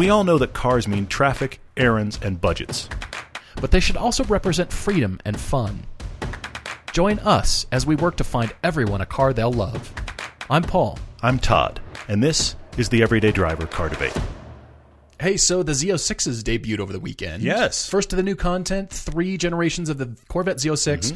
We all know that cars mean traffic, errands, and budgets. but they should also represent freedom and fun. Join us as we work to find everyone a car they'll love. I'm Paul. I'm Todd, and this is the Everyday Driver Car Debate. Hey, so the Z06s debuted over the weekend. Yes. First of the new content, three generations of the Corvette Z06.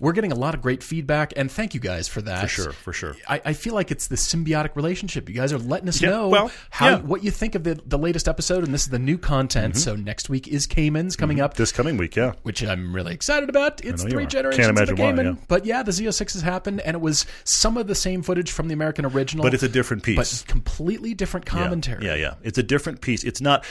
We're getting a lot of great feedback, and thank you guys for that. For sure, for sure. I, I feel like it's the symbiotic relationship. You guys are letting us Yeah, know well, how yeah. what you think of the, the latest episode, and this is the new content. Mm-hmm. So next week is Cayman's coming up. This coming week, yeah. which I'm really excited about. It's three generations Can't imagine why, Cayman. yeah. But yeah, the Z06 has happened, and it was some of the same footage from the American original, But it's a different piece. but completely different commentary. Yeah, yeah. It's a different piece. It's not,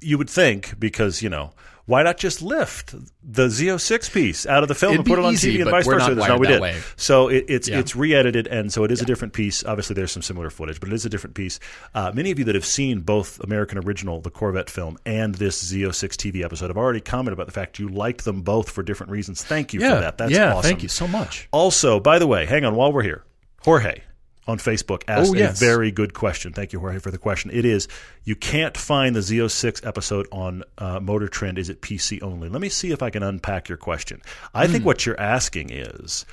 you would think, because, you know, why not just lift the Z06 piece out of the film It'd and put it on easy, TV and vice versa? That's not we did. way. So it, it's Yeah. it's re-edited, and so it is a different piece. Obviously, there's some similar footage, but it is a different piece. Uh, many of you that have seen both American Original, the Corvette film, and this Z06 TV episode have already commented about the fact you liked them both for different reasons. Thank you yeah, for that. That's yeah. awesome. Thank you so much. Also, by the way, hang on while we're here. Jorge on Facebook asked Oh, yes. a very good question. Thank you, Jorge, for the question. It is you can't find the Z06 episode on uh, Motor Trend. Is it PC only? Let me see if I can unpack your question. I Hmm. think what you're asking is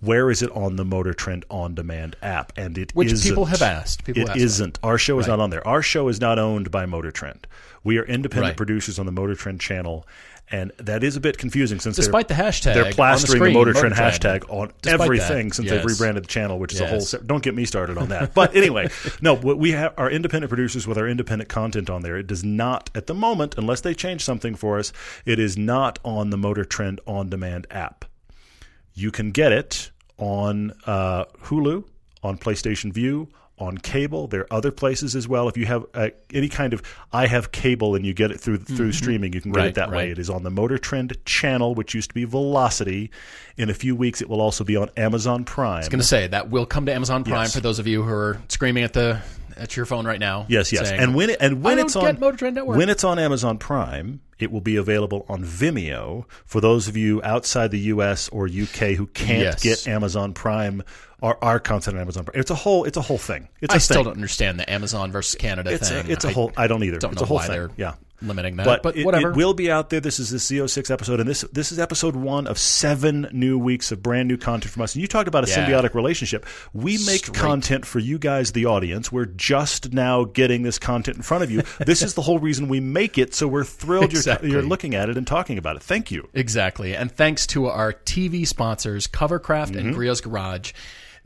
where is it on the Motor Trend on demand app? And it Which isn't. people have asked. People It isn't. Our show is not on there. Our show is not owned by Motor Trend. We are independent Right. producers on the Motor Trend channel, and that is a bit confusing since Despite the hashtag they're the plastering the, screen, Motor Trend Trend. hashtag on Despite everything that, since they've rebranded the channel, which is a whole. Yes. Se- don't get me started on that. But anyway, no, we have our independent producers with our independent content on there. It does not at the moment, unless they change something for us, it is not on the Motor Trend on demand app. You can get it on uh, Hulu, on PlayStation View, on cable. There are other places as well. If you have uh, any kind of, I have cable and you get it through through streaming, you can get Right, it that way. It is on the Motor Trend channel, which used to be Velocity. In a few weeks, it will also be on Amazon Prime. I was going to say that will come to Amazon Prime Yes. for those of you who are screaming at the at your phone right now. Yes, yes. saying, and when it, and when it's on Motor Trend Network. when it's on Amazon Prime, it will be available on Vimeo for those of you outside the US or UK who can't Yes. get Amazon Prime or our content on Amazon. It's a whole it's a whole thing. It's I still thing. don't understand the Amazon versus Canada it's thing. a, it's a I whole I don't either. Don't it's know a whole why thing. they're yeah. limiting that, But, but, it, whatever. it will be out there. This is the Z06 episode, and this this is episode one of seven new weeks of brand new content from us. And you talked about a Yeah. symbiotic relationship. We make Straight. content for you guys, the audience. We're just now getting this content in front of you. this is the whole reason we make it. So we're thrilled Exactly. you're, you're looking at it and talking about it. Thank you. Exactly. And thanks to our TV sponsors, Covercraft Mm-hmm. and Griot's Garage.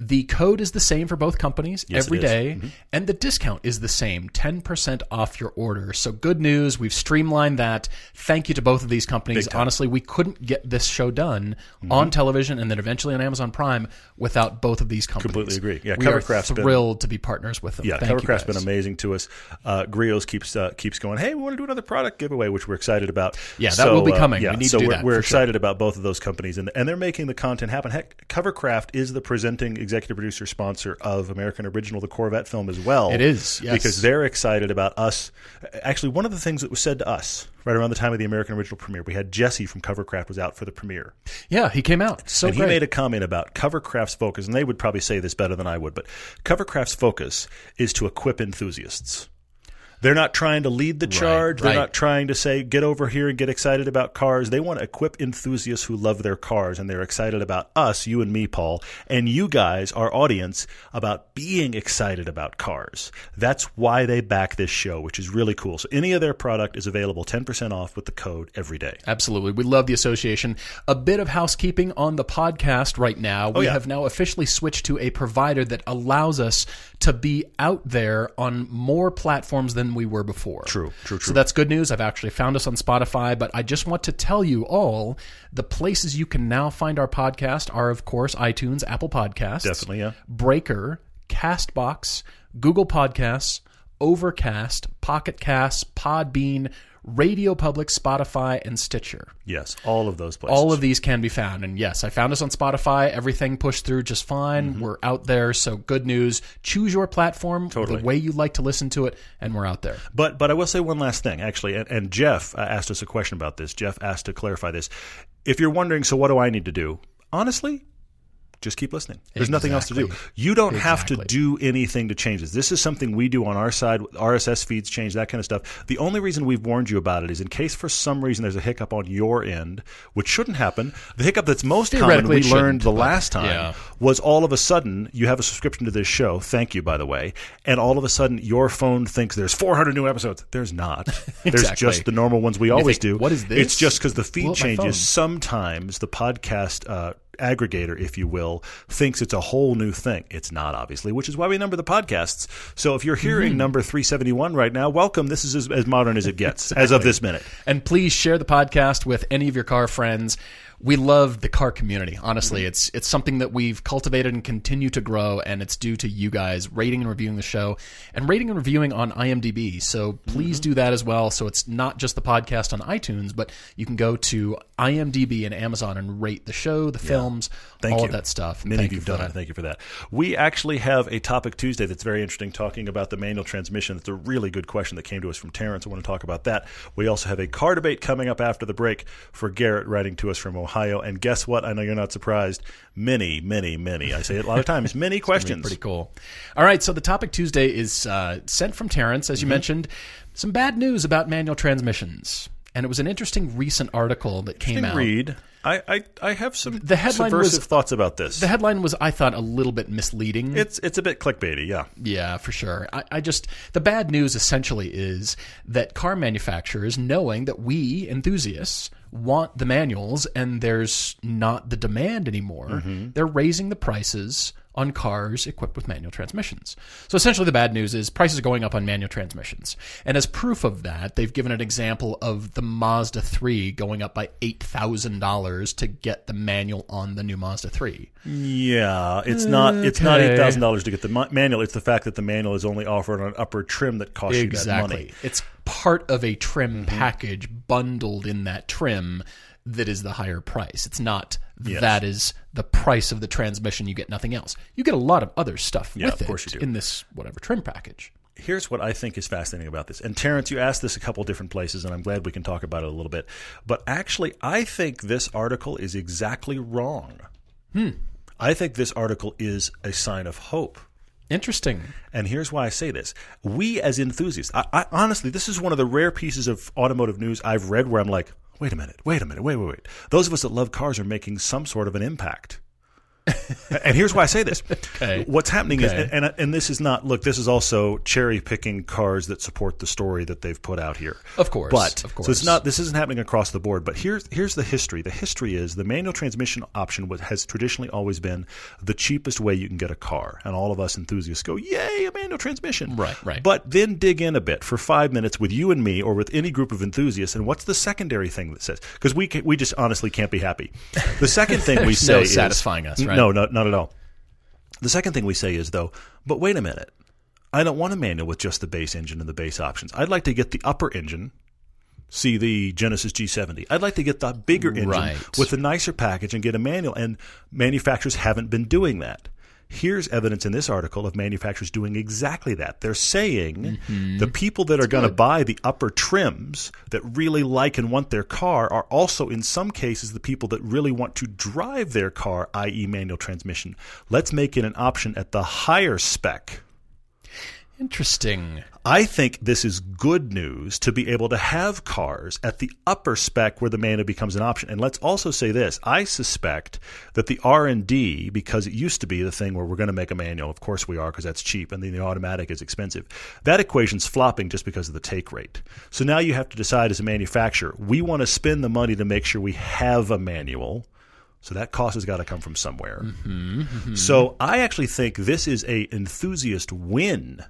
The code is the same for both companies Yes, every day, Mm-hmm. and the discount is the same 10% off your order. So, good news. We've streamlined that. Thank you to both of these companies. Honestly, we couldn't get this show done Mm-hmm. on television and then eventually on Amazon Prime without both of these companies. Completely agree. Yeah, we are Covercraft's been- thrilled to be partners with them. Yeah, Thank you Covercraft's been amazing to us. Uh, Griot's keeps uh, keeps going. Hey, we want to do another product giveaway, which we're excited about. Yeah, that will be uh, coming. yeah, We need so to do we're, that, we're for sure. excited about both of those companies, and and they're making the content happen. Heck, Covercraft is the presenting executive producer sponsor of American Original, the Corvette film, as well. It is, yes. because they're excited about us. Actually, one of the things that was said to us right around the time of the American Original premiere, we had Jesse from Covercraft was out for the premiere. Yeah, he came out. So and great. he made a comment about Covercraft's focus, and they would probably say this better than I would, but Covercraft's focus is to equip enthusiasts. They're not trying to lead the charge. They're right. not trying to say, get over here and get excited about cars. They want to equip enthusiasts who love their cars, and they're excited about us, you and me, Paul, and you guys, our audience, about being excited about cars. That's why they back this show, which is really cool. So any of their product is available 10% off with the code every day. Absolutely. We love the association. A bit of housekeeping on the podcast right now. Oh, we Oh, yeah. have now officially switched to a provider that allows us to be out there on more platforms than we were before. True, true, true. So that's good news. I've actually found us on Spotify, but I just want to tell you all the places you can now find our podcast are, of course, iTunes, Apple Podcasts, Definitely, yeah. Breaker, Castbox, Google Podcasts, Overcast, Pocket Casts, Podbean, Radio Public, Spotify, and Stitcher. Yes, all of those places. All of these can be found. And yes, I found us on Spotify. Everything pushed through just fine. Mm-hmm. We're out there. So good news. Choose your platform Totally. the way you like to listen to it, and we're out there. But but I will say one last thing actually, and, and Jeff uh, asked us a question about this. Jeff asked to clarify this. If you're wondering, so what do I need to do? Honestly, just keep listening. There's nothing else to do. You don't have to do anything to change this. This is something we do on our side. RSS feeds change, that kind of stuff. The only reason we've warned you about it is in case for some reason there's a hiccup on your end, which shouldn't happen. The hiccup that's most common we learned the last time yeah. Was all of a sudden you have a subscription to this show. Thank you, by the way. And all of a sudden your phone thinks there's 400 new episodes. There's not. There's just the normal ones we always think, do. "What is this? It's just because the feed Blow up my phone. changes. Sometimes the podcast uh, aggregator, if you will, thinks it's a whole new thing. It's not, obviously, which is why we number the podcasts. So if you're hearing Mm-hmm. number 371 right now, welcome. This is as, as modern as it gets as of this minute. And please share the podcast with any of your car friends. We love the car community. Honestly, it's it's something that we've cultivated and continue to grow, and it's due to you guys rating and reviewing the show and rating and reviewing on IMDb. So please Mm-hmm. do that as well. So it's not just the podcast on iTunes, but you can go to IMDb and Amazon and rate the show, the films, Thank all you. of that stuff. Many Thank of you you've done that. it. Thank you for that. We actually have a topic Tuesday that's very interesting, talking about the manual transmission. It's a really good question that came to us from Terrence. I want to talk about that. We also have a car debate coming up after the break for Garrett writing to us from Ohio. And guess what? I know you're not surprised. Many, many, many. I say it a lot of times. Many questions. Pretty cool. All right, so the topic Tuesday is uh, sent from Terrence, Mm-hmm. as you mentioned. Some bad news about manual transmissions, and it was an interesting recent article that came out. Read. I, I, I have some The headline subversive was- thoughts about this. The headline was, I thought, a little bit misleading. it's it's a bit clickbaity, yeah. Yeah, for sure. I, I just the bad news essentially is that car manufacturers, knowing that we enthusiasts want the manuals and there's not the demand anymore, Mm-hmm. they're raising the prices on cars equipped with manual transmissions. So essentially, the bad news is prices are going up on manual transmissions. And as proof of that, they've given an example of the Mazda 3 going up by $8,000 to get the manual on the new Mazda 3. Yeah, it's not it's not eight thousand dollars to get the manual. It's the fact that the manual is only offered on an upper trim that costs you that Exactly. money. It's part of a trim Mm-hmm. package bundled in that trim that is the higher price. It's not that is the price of the transmission. You get nothing else. You get a lot of other stuff Yeah, with of it course you do. in this whatever trim package. here's what I think is fascinating about this. And Terrence, you asked this a couple different places, and I'm glad we can talk about it a little bit. But actually, I think this article is exactly wrong. Hmm. I think this article is a sign of hope. Interesting. And here's why I say this. We as enthusiasts, I, I, honestly, this is one of the rare pieces of automotive news I've read where I'm like, wait a minute, wait a minute, wait, wait, wait. Those of us that love cars are making some sort of an impact. and here's why I say this. Okay. What's happening is, Okay. and, and this is not, look, this is also cherry picking cars that support the story that they've put out here. Of course, But, of course. so it's not, this isn't happening across the board, but here's, here's the history. The history is the manual transmission option was, has traditionally always been the cheapest way you can get a car. And all of us enthusiasts go, yay, a manual transmission. Right, right. But then dig in a bit for five minutes with you and me or with any group of enthusiasts. And what's the secondary thing that says? Because we, can, we just honestly can't be happy. The second thing we say no is satisfying us, right? No, no, not at all. The second thing we say is, though, but wait a minute. I don't want a manual with just the base engine and the base options. I'd like to get the upper engine, see the Genesis G70. I'd like to get the bigger engine Right. with a nicer package and get a manual. And manufacturers haven't been doing that. Here's evidence in this article of manufacturers doing exactly that. They're saying mm-hmm. the people that are going to buy the upper trims that really like and want their car are also, in some cases, the people that really want to drive their car, i.e., manual transmission. Let's make it an option at the higher spec. Interesting. I think this is good news to be able to have cars at the upper spec where the manual becomes an option. And let's also say this: I suspect that the R and D, because it used to be the thing where we're going to make a manual, of course we are, because that's cheap, and then the automatic is expensive. That equation's flopping just because of the take rate. So now you have to decide as a manufacturer: we want to spend the money to make sure we have a manual. So that cost has got to come from somewhere. Mm-hmm, mm-hmm. So I actually think this is a enthusiast win.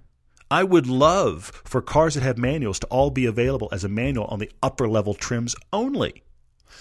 I would love for cars that have manuals to all be available as a manual on the upper level trims only.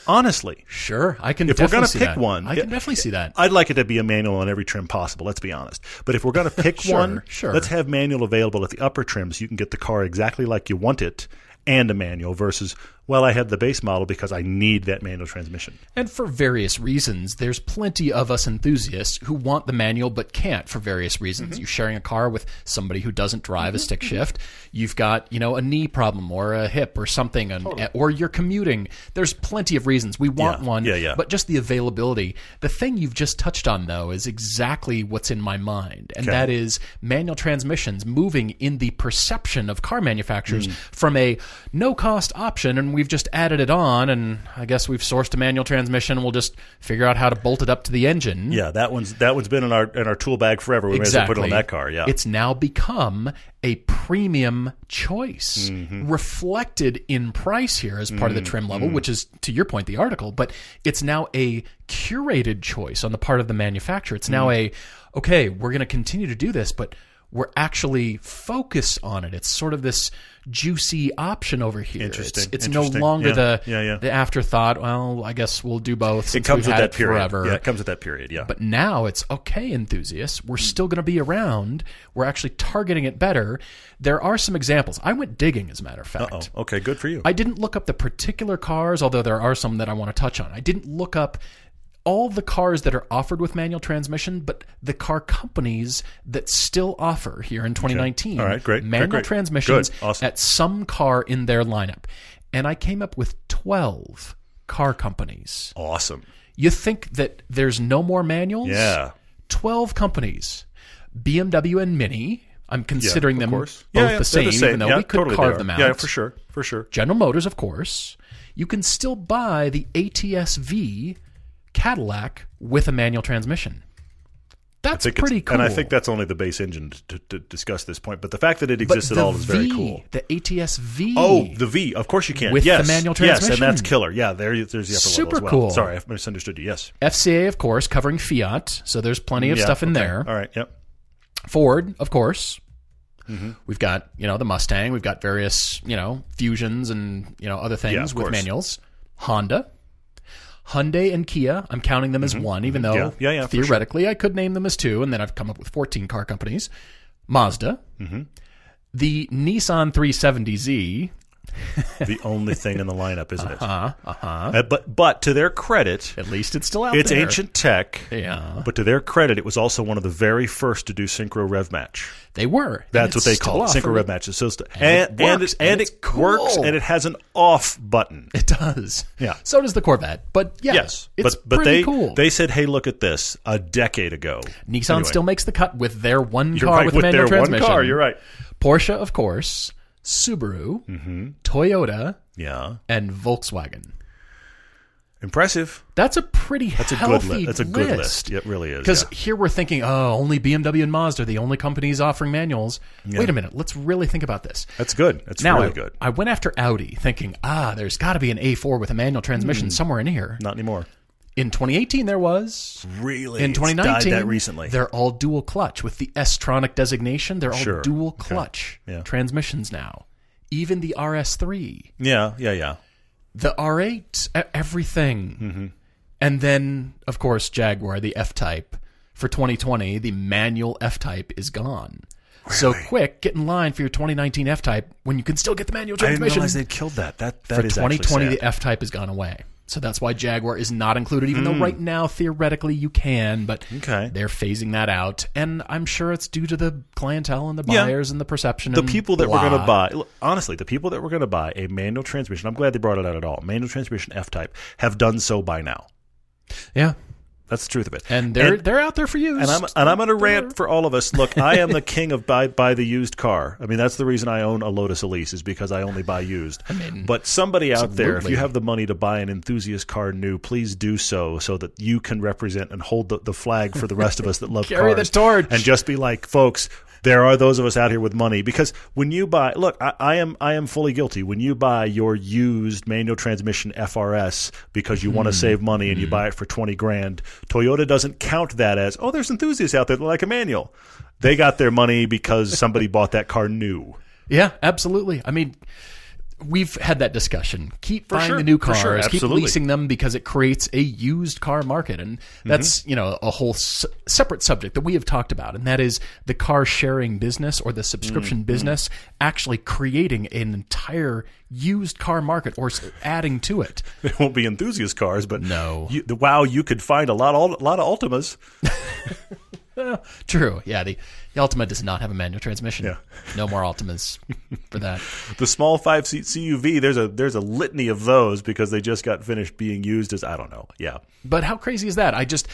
Honestly, Sure, I can. If we're gonna pick that. one, I can definitely see that. I'd like it to be a manual on every trim possible. Let's be honest. But if we're going to pick Sure, one, sure. let's have manual available at the upper trims. You can get the car exactly like you want it and a manual versus Well, I had the base model because I need that manual transmission. And for various reasons, there's plenty of us enthusiasts who want the manual but can't for various reasons. Mm-hmm. You're sharing a car with somebody who doesn't drive a mm-hmm. stick mm-hmm. shift. You've got, you know, a knee problem or a hip or something, and, or you're commuting. There's plenty of reasons. We want Yeah. one, Yeah, yeah. but just the availability. The thing you've just touched on, though, is exactly what's in my mind, and that is manual transmissions moving in the perception of car manufacturers Hmm. from a no cost option, and we've just added it on, and I guess we've sourced a manual transmission, we'll just figure out how to bolt it up to the engine. Yeah, that one's that one's been in our in our tool bag forever. We Exactly. may as well put it on that car. Yeah, It's now become a premium choice, Mm-hmm. reflected in price here as part of the trim Mm-hmm. level, which is, to your point, the article, but it's now a curated choice on the part of the manufacturer. It's now Mm-hmm. a, okay, we're going to continue to do this, but we're actually focused on it. It's sort of this juicy option over here. Interesting, It's, it's no longer Yeah, the yeah, yeah. the afterthought. Well, I guess we'll do both. it comes with that period. forever. Yeah, it comes with that period. Yeah, But now it's okay, enthusiasts. We're hmm. still going to be around. We're actually targeting it better. There are some examples. I went digging, as a matter of fact. oh, okay, good for you. I didn't look up the particular cars, although there are some that I want to touch on. I didn't look up all the cars that are offered with manual transmission, but the car companies that still offer here in 2019 All right, great, great, manual great. transmissions Good, awesome. at some car in their lineup. And I came up with 12 car companies. awesome. You think that there's no more manuals? Yeah. 12 companies. BMW and Mini. I'm considering of them course. both Yeah, yeah, the, same, they're even though Yeah, we could totally carve them out. Yeah, for sure, for sure. General Motors, of course. You can still buy the ATS-V Cadillac with a manual transmission. That's pretty cool. And I think that's only the base engine to, to discuss this point. But the fact that it But exists at all is very cool. The ATS-V. Oh, the V. Of course you can. With the yes. manual Yes, and transmission. that's killer. Yeah, there, there's the upper Super level as well. cool. Sorry, I misunderstood you. Yes. FCA, of course, covering Fiat. So there's plenty of Yeah, stuff in okay. there. All right. Yep. Ford, of course. Mm-hmm. We've got you know the Mustang. We've got various you know fusions and you know other things Yeah, with course. manuals. Honda, Hyundai, and Kia. I'm counting them as one, even though Mm-hmm. Yeah, yeah, yeah, for sure. theoretically I could name them as two, and then I've come up with 14 car companies. Mazda, Mm-hmm. the Nissan 370Z. the only thing in the lineup, isn't it? Uh huh. Uh, but but to their credit, At least it's still out it's there. ancient tech. Yeah, But to their credit, it was also one of the very first to do synchro rev match. they were. That's what they call it, synchro rev matches. So it's- And and it and works, it, and it works, and it has an off button. It does. Yeah. So does the Corvette. But yeah, Yes, it's but but pretty they cool. they said, "Hey, look at this!" A decade ago, Nissan Anyway, still makes the cut with their one you're car right, with, with manual their one transmission. car. You're right. Porsche, of course, Subaru, Mm-hmm. Toyota, Yeah, and Volkswagen. impressive. That's a pretty That's a good list. That's a good list. It really is. Because yeah. here we're thinking, oh, only BMW and Mazda are the only companies offering manuals. Wait a minute, let's really think about this. That's good. That's Now, really I, good. I went after Audi, thinking, ah, there's got to be an A4 with a manual transmission Hmm. somewhere in here. Not anymore. In 2018, there was. Really, In 2019, died that recently. they're all dual clutch with the S-tronic designation. They're all Sure. dual clutch Yeah. transmissions now. Even the RS3, Yeah, yeah, yeah. the R8, e- everything. Mm-hmm. And then, of course, Jaguar, the F-Type. For 2020, the manual F-Type is gone. So quick, get in line for your 2019 F-Type when you can still get the manual transmission. I didn't realize they'd killed that. That that for is 2020, actually the. F-Type has gone away. So that's why Jaguar is not included, even though right now theoretically you can, but Hmm. Okay. they're phasing that out. And I'm sure it's due to the clientele and the Yeah. buyers and the perception. the people that were going to buy look, honestly the people that were going to buy a manual transmission i'm glad they brought it out at all manual transmission f-type have done so by now yeah, that's the truth of it and they're they're out there for you. and I'm and I'm going to rant for all of us. Look, I am the king of buy buy the used car. I mean, that's the reason I own a Lotus Elise is because I only buy used. but somebody out there, if you have the money to buy an enthusiast car new, please do so, so that you can represent and hold the, the flag for the rest of us that love Carry the cars. torch. and just be like, folks. There are those of us out here with money because when you buy, look, I, I am I am fully guilty. When you buy your used manual transmission FRS because you want to hmm. save money and you hmm. buy it for twenty grand, Toyota doesn't count that as oh, there's enthusiasts out there that like a manual. They got their money because somebody bought that car new. Yeah, absolutely. I mean, we've had that discussion. Keep buying sure, the new cars, sure, keep leasing them because it creates a used car market, and mm-hmm. that's you know a whole s- separate subject that we have talked about, and that is the car sharing business or the subscription mm-hmm. business actually creating an entire used car market or adding to it. It won't be enthusiast cars, but No. you, the, wow, you could find a lot, a lot of True, yeah. The, the Altima does not have a manual transmission. Yeah. No more Altimas for that. The small five seat CUV, there's a there's a litany of those because they just got finished being used as I don't know. Yeah, But how crazy is that? I just,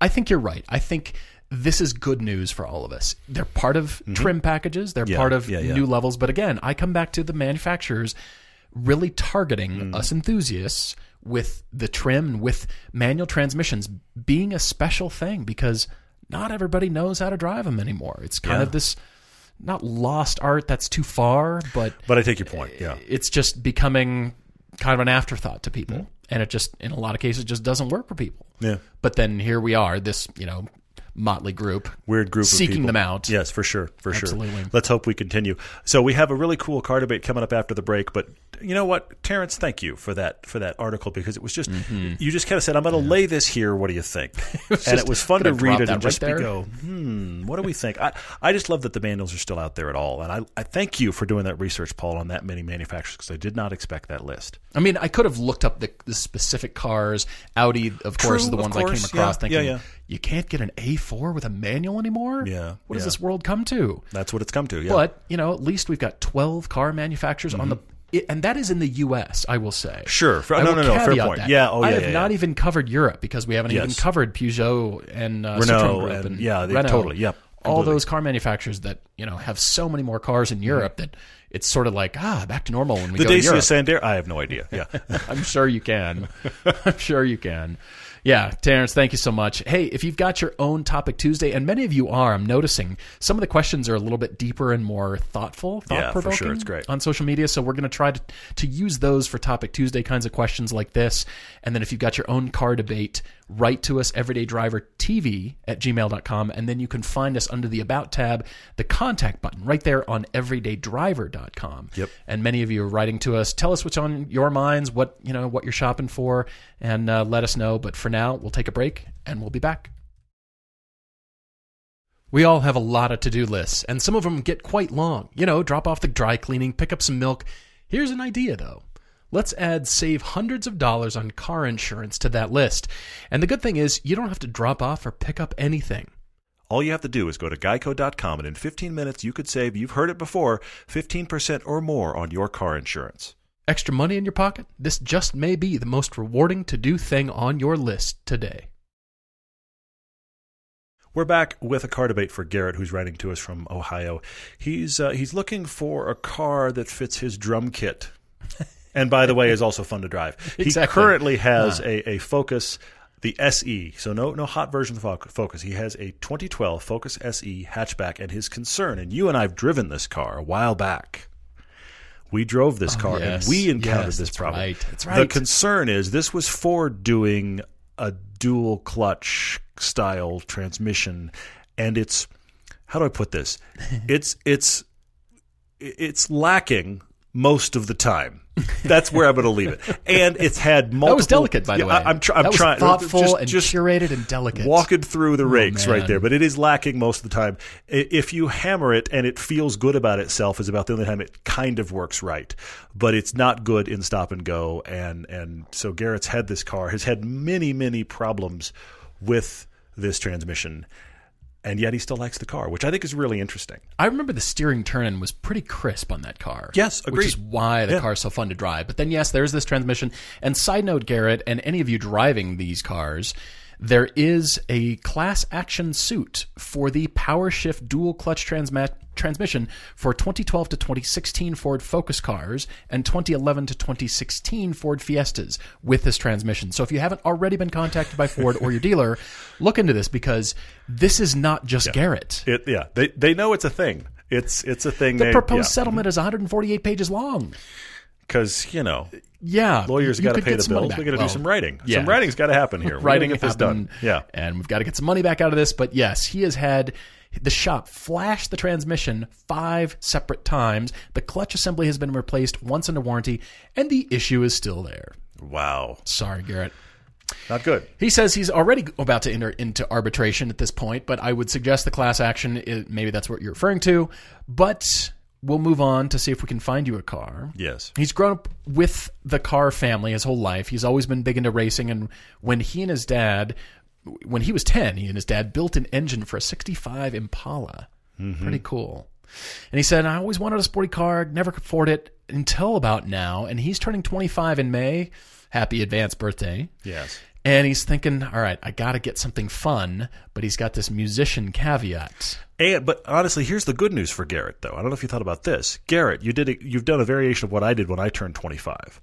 I think you're right. I think this is good news for all of us. They're part of trim packages. They're Mm-hmm. Yeah, part of yeah, yeah. new levels. But again, I come back to the manufacturers really targeting Mm. us enthusiasts with the trim, with manual transmissions being a special thing because not everybody knows how to drive them anymore. It's kind Yeah. of this not lost art that's too far, but but I take your point. Yeah, it's just becoming kind of an afterthought to people. Mm-hmm. And it just, in a lot of cases, just doesn't work for people. yeah. But then here we are, this, you know, motley group. Weird group Seeking them out. Yes, for sure, for Absolutely. sure. Let's hope we continue. So we have a really cool car debate coming up after the break. But you know what, Terrence, thank you for that for that article because it was just you just kind of said, "I'm going to lay this here. What do you think?" and just- it was fun gonna read it and just right be there. go, "Hmm, what do we think?" I I just love that the manuals are still out there at all, and I I thank you for doing that research, Paul, on that many manufacturers because I did not expect that list. I mean, I could have looked up the, the specific cars. Audi, of course, is the ones I came across Yeah, thinking, yeah, yeah. You can't get an A4 with a manual anymore? Yeah, What does this world come to? That's what it's come to. Yeah, But, you know, at least we've got 12 car manufacturers on the. It, and that is in the U.S., I will say. Mm-hmm. Sure. For- I no, no, no, fair point. that. Yeah, oh, yeah. I have yeah, not yeah. even covered Europe because we haven't even covered Peugeot and uh, Renault and- and yeah, they- Renault. totally, yep, All those car manufacturers that you know have so many more cars Mm-hmm. in Europe that it's sort of like ah back to normal when we the go to Dacia Europe. Sandero, I have no idea. Yeah. I'm sure you can. I'm sure you can. Yeah, Terrence, thank you so much. Hey, if you've got your own Topic Tuesday, and many of you are, I'm noticing some of the questions are a little bit deeper and more thoughtful, Yeah, thought for provoking. sure. It's great. on social media. So we're going to try to to use those for Topic Tuesday kinds of questions like this. And then if you've got your own car debate, write to us everydaydrivertv at gmail.com. And then you can find us under the About tab, the contact button right there on everydaydriver.com. Yep. And many of you are writing to us. Tell us what's on your minds, what you know, what you're shopping for, and uh, let us know. But for now, we'll take a break and we'll be back. We all have a lot of to do lists, and some of them get quite long. You know, drop off the dry cleaning, pick up some milk. Here's an idea, though. Let's add save hundreds of dollars on car insurance to that list. And the good thing is, you don't have to drop off or pick up anything. All you have to do is go to geico.com, and in 15 minutes, you could save, you've heard it before, 15% or more on your car insurance. Extra money in your pocket? This just may be the most rewarding to do thing on your list today. We're back with a car debate for Garrett, who's writing to us from Ohio. He's uh, he's looking for a car that fits his drum kit, and by the way, is also fun to drive. He Exactly. currently has a, a Focus, the SE. So no no hot version of the Focus. He has a 2012 Focus SE hatchback, and his concern, and you and I've driven this car a while back. We drove this oh, car yes. and we encountered Yes, this that's problem. right. That's The concern is this was for doing a dual clutch style transmission, and it's how do I put this? It's it's it's lacking most of the time. That's where I'm going to leave it. And it's had multiple. That was delicate, by the way. I, am try, I'm that was trying thoughtful just, and just curated and delicate. walking through the oh, rakes right there, but it is lacking most of the time. If you hammer it and it feels good about itself, is about the only time it kind of works right. But it's not good in stop and go, and and so Garrett's had this car has had many many problems with this transmission, and yet he still likes the car, which I think is really interesting. I remember the steering turn-in was pretty crisp on that car. Yes, Which is why the Yeah. is so fun to drive. But then, yes, there's this transmission. And side note, Garrett, and any of you driving these cars, there is a class action suit for the PowerShift dual clutch transma- transmission for 2012 to 2016 Ford Focus cars and 2011 to 2016 Ford Fiestas with this transmission. So if you haven't already been contacted by Ford or your dealer, look into this because this is not just Garrett. It yeah, they they know it's a thing. It's it's a thing. The they, proposed settlement is 148 pages long. Because you know Yeah, lawyers got to pay the bills. We got to Well, do some writing. yeah. Some writing's got to happen here. Writing get this done. Yeah. and we've got to get some money back out of this. But yes, he has had The shop flashed the transmission five separate times. The clutch assembly has been replaced once under warranty, and the issue is still there. Wow. Sorry, Garrett. Not good. He says he's already about to enter into arbitration at this point, but I would suggest the class action. Is, maybe that's what you're referring to. But we'll move on to see if we can find you a car. Yes. He's grown up with the car family his whole life. He's always been big into racing. And when he and his dad, when he was 10, he and his dad built an engine for a 65 Impala. Mm-hmm. Pretty cool. And he said, I always wanted a sporty car, never could afford it until about now. And he's turning 25 in May. Happy advanced birthday. Yes. And he's thinking, all right, I got to get something fun, but he's got this musician caveat. And but honestly, here's the good news for Garrett, though. I don't know if you thought about this, Garrett. You did. A, you've done a variation of what I did when I turned 25.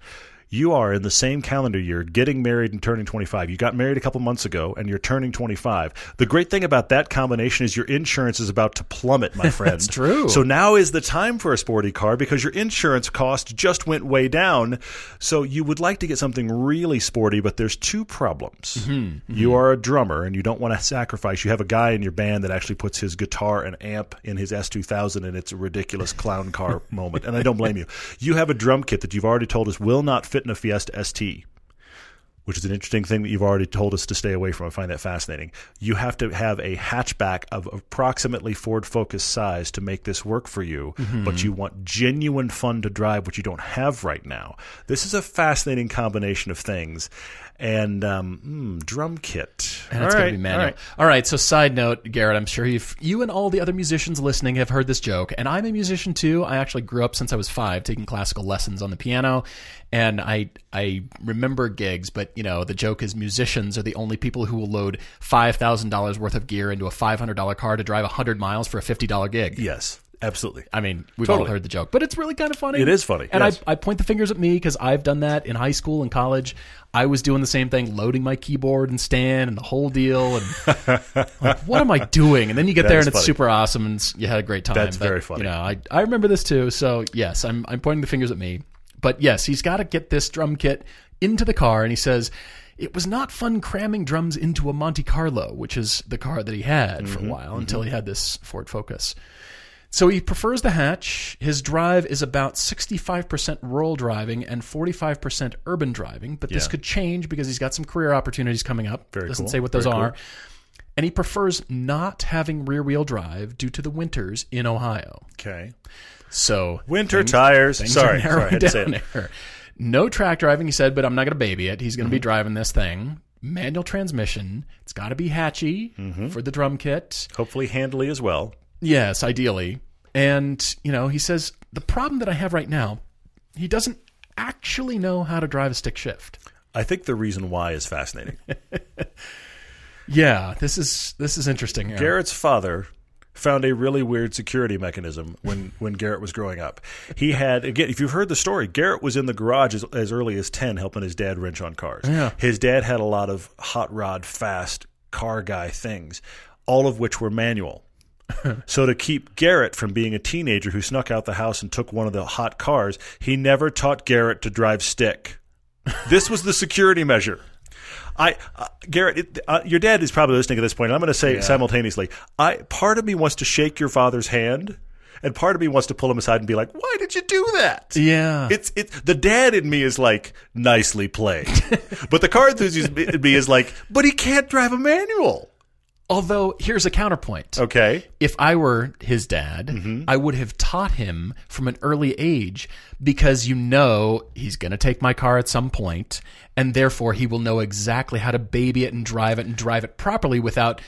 You are in the same calendar year getting married and turning 25. You got married a couple months ago and you're turning 25. The great thing about that combination is your insurance is about to plummet, my friend. That's true. So now is the time for a sporty car because your insurance cost just went way down. So you would like to get something really sporty, but there's two problems. Mm-hmm. You are a drummer and you don't want to sacrifice. You have a guy in your band that actually puts his guitar and amp in his S2000 and it's a ridiculous clown car moment. And I don't blame you. You have a drum kit that you've already told us will not fit in a Fiesta ST which is an interesting thing that you've already told us to stay away from. I find that fascinating. You have to have a hatchback of approximately Ford Focus size to make this work for you, mm-hmm. but you want genuine fun to drive, which you don't have right now. This is a fascinating combination of things. And um, mm, drum kit. And it's All going right, to be manual. all right. All right. So, side note, Garrett, I'm sure you've, you and all the other musicians listening have heard this joke. And I'm a musician too. I actually grew up since I was five taking classical lessons on the piano. And I I remember gigs, but you know the joke is musicians are the only people who will load five thousand dollars worth of gear into a five hundred dollar car to drive hundred miles for a fifty dollar gig. Yes, absolutely. I mean, we've all heard the joke, but it's really kind of funny. It is funny, and yes. I, I point the fingers at me because I've done that in high school and college. I was doing the same thing, loading my keyboard and stand and the whole deal. And like, what am I doing? And then you get That there and it's funny. super awesome and you had a great time. That's But, very funny. You know, I I remember this too. So yes, I'm I'm pointing the fingers at me. But yes, he's got to get this drum kit into the car, and he says. It was not fun cramming drums into a Monte Carlo, which is the car that he had for a mm-hmm. while mm-hmm. until he had this Ford Focus. So he prefers the hatch. His drive is about 65% rural driving and 45% urban driving, but this Yeah. could change because he's got some career opportunities coming up. Very Doesn't cool. say what those Very cool. are. And he prefers not having rear wheel drive due to the winters in Ohio. Okay. So Winter things- tires. things Sorry, are sorry, I narrowing had to say down it. there. No track driving, he said, but I'm not going to baby it. He's going to Mm-hmm. be driving this thing. Manual transmission. It's got to be hatchy Mm-hmm. for the drum kit. Hopefully, handily as well. Yes, ideally. And, you know, he says the problem that I have right now, he doesn't actually know how to drive a stick shift. I think the reason why is fascinating. Yeah, this is this is interesting. Aaron. Garrett's father found a really weird security mechanism when, when Garrett was growing up. He had again, if you've heard the story, Garrett was in the garage as, as early as ten, helping his dad wrench on cars. Yeah. His dad had a lot of hot rod, fast car guy things, all of which were manual. so to keep Garrett from being a teenager who snuck out the house and took one of the hot cars, he never taught Garrett to drive stick. This was the security measure. I uh, Garrett, it, uh, your dad is probably listening at this point. I'm going to say simultaneously. I part of me wants to shake your father's hand, and part of me wants to pull him aside and be like, "Why did you do that?" Yeah. It's it's the dad in me is like nicely played, but the car enthusiast in me is like, but he can't drive a manual. Although here's a counterpoint. Okay, If I were his dad, Mm-hmm. I would have taught him from an early age because you know he's going to take my car at some point, and therefore he will know exactly how to baby it and drive it and drive it properly without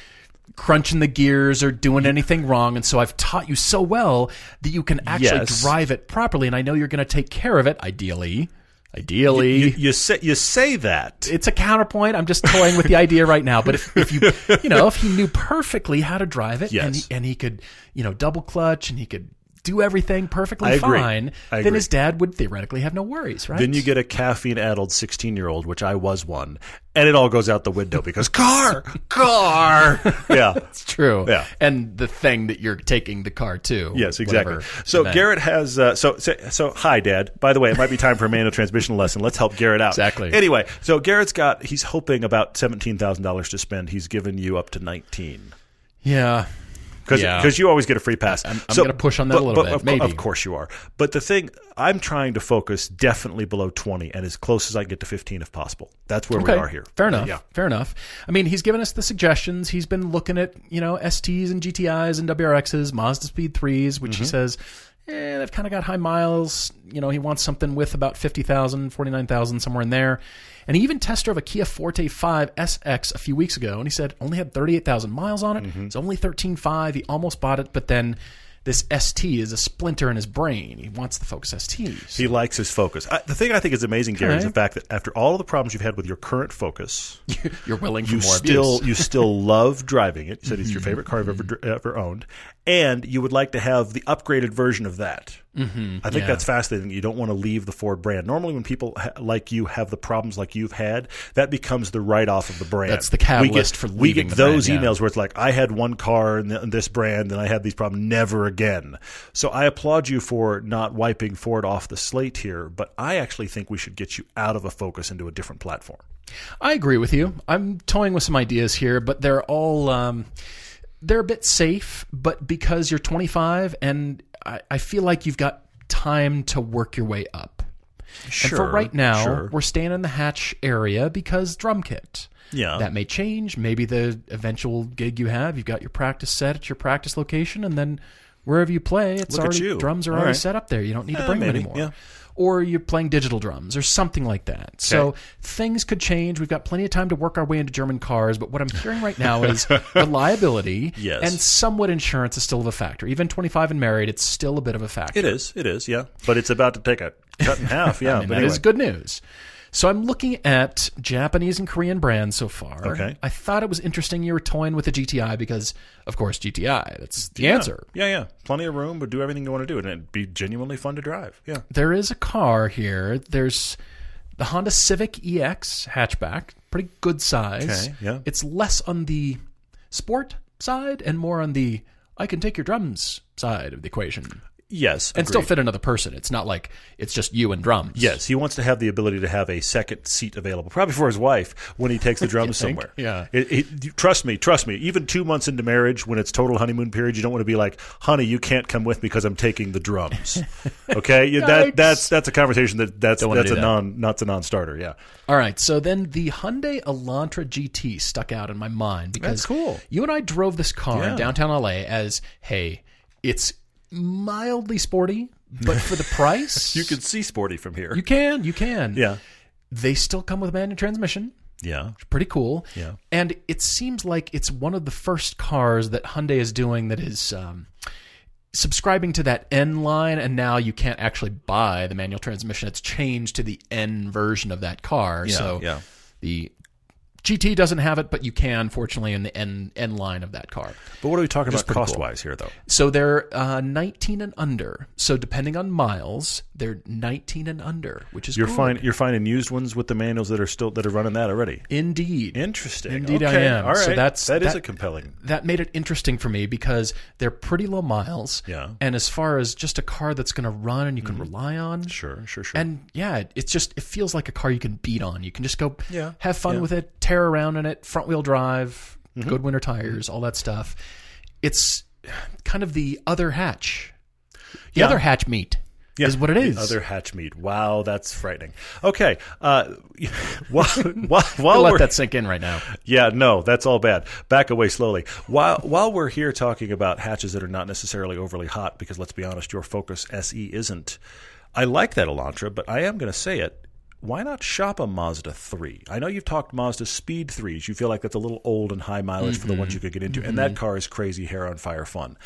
crunching the gears or doing anything wrong. And so I've taught you so well that you can actually Yes. drive it properly, and I know you're going to take care of it. Ideally, ideally, you, you say you say that. it's a counterpoint. I'm just toying with the idea right now. But if, if you, you know, if he knew perfectly how to drive it and, he, and he could, you know, double clutch and he could do everything perfectly fine, then his dad would theoretically have no worries, right? Then you get a caffeine addled 16 year old, which I was one, and it all goes out the window because car, car. Yeah. It's true. Yeah. And the thing that you're taking the car to. Yes, exactly. So event. Garrett has uh, so, so so hi Dad. By the way, it might be time for a manual transmission lesson. Let's help Garrett out. Exactly. Anyway, so Garrett's got he's hoping about seventeen thousand dollars to spend. He's given you up to nineteen. Yeah. Because Yeah. you always get a free pass. I'm gonna push on that a little but bit, Of, maybe. of course you are. But the thing I'm trying to focus definitely below 20 and as close as I get to 15 if possible. That's where we are here. Fair enough. Yeah. Fair enough. I mean, he's given us the suggestions. He's been looking at you know STs and GTIs and WRXs, Mazda Speed threes, which Mm-hmm. he says. Eh, they've kind of got high miles. You know, he wants something with about 50,000, 49,000, somewhere in there. And he even test drove a Kia Forte 5 SX a few weeks ago, and he said only had 38,000 miles on it. Mm-hmm. It's only 13.5. He almost bought it, but then this ST is a splinter in his brain. He wants the Focus STs. He likes his focus. I, the thing I think is amazing, Gary, is the fact that after all of the problems you've had with your current Focus, You're willing for you more still abuse. you still love driving it. You said it's your favorite car you've ever ever owned, and you would like to have the upgraded version of that. Mm-hmm, I think yeah. that's fascinating. You don't want to leave the Ford brand. Normally, when people ha- like you have the problems like you've had, that becomes the write off of the brand. That's the we catalyst get, for we get the brand, those yeah. emails where it's like, I had one car in, in this brand, and I had these problems. Never again. So I applaud you for not wiping Ford off the slate here, but I actually think we should get you out of a Focus into a different platform. I agree with you. I'm toying with some ideas here, but they're all um, they're a bit safe. But because you're 25, and I, I feel like you've got time to work your way up. and for right now, sure. we're staying in the hatch area because drum kit. Yeah. That may change. Maybe the eventual gig you have, you've got your practice set at your practice location, and then wherever you play, it's Look already drums are All already right. set up there. You don't need to Eh, bring them anymore. yeah. Or you're playing digital drums or something like that. So things could change. We've got plenty of time to work our way into German cars, but what I'm hearing right now is reliability Yes. and somewhat insurance is still of a factor. Even 25 and married, it's still a bit of a factor. It is. It is. Yeah. But it's about to take a cut in half. Yeah. And but that anyway. is good news. So I'm looking at Japanese and Korean brands so far. Okay. I thought it was interesting you were toying with the GTI because, of course, GTI. That's the Yeah. answer. Yeah, yeah. Plenty of room, but do everything you want to do, and it'd be genuinely fun to drive. Yeah. There is a car here. There's the Honda Civic EX hatchback, pretty good size. Okay, yeah. It's less on the sport side and more on the I can take your drums side of the equation. Yes. And still fit another person. It's not like it's just you and drums. Yes, he wants to have the ability to have a second seat available, probably for his wife when he takes the drums somewhere. Yeah. It, it, trust me, trust me. Even two months into marriage, when it's total honeymoon period, you don't want to be like, "Honey, you can't come with me because I'm taking the drums." Okay, Yeah, that that's that's a conversation that that's that's a that. non that's a non-starter. Yeah. All right, so then the Hyundai Elantra GT stuck out in my mind because That's cool. You and I drove this car in downtown LA as, hey, it's mildly sporty, but for the price, You can see sporty from here. you can, you can. yeah. They still come with a manual transmission. Yeah. Pretty cool. Yeah. And it seems like it's one of the first cars that Hyundai is doing that is um, subscribing to that N line, and now you can't actually buy the manual transmission. It's changed to the N version of that car. Yeah, so yeah. the GT doesn't have it, but you can, fortunately, in the N N line of that car. But what are we talking about cost wise here, though? So they're uh, 19 and under. So depending on miles, they're 19 and under, which is You're good. find, you're finding used ones with the manuals that are still that are running that already. Indeed. Interesting. Indeed I am. All right. So that's- that is a compelling. that made it interesting for me because they're pretty low miles. Yeah. And as far as just a car that's going to run and you can rely on. Sure, sure, sure. And yeah, it- it's just it feels like a car you can beat on. You can just go Yeah, have fun yeah. with it, tear around in it, front wheel drive, Mm-hmm. good winter tires, all that stuff. It's kind of the other hatch. The Yeah. other hatch meat is what it is. The other hatch meat. Wow, that's frightening. Okay, uh, while, while, while let that sink in right now. yeah, no, that's all bad. Back away slowly. While while we're here talking about hatches that are not necessarily overly hot, because let's be honest, your Focus SE isn't. I like that Elantra, but I am going to say it. Why not shop a Mazda 3? I know you've talked Mazda Speed 3s. You feel like that's a little old and high mileage for the ones mm-hmm. you could get into, and mm-hmm. that car is crazy hair on fire fun.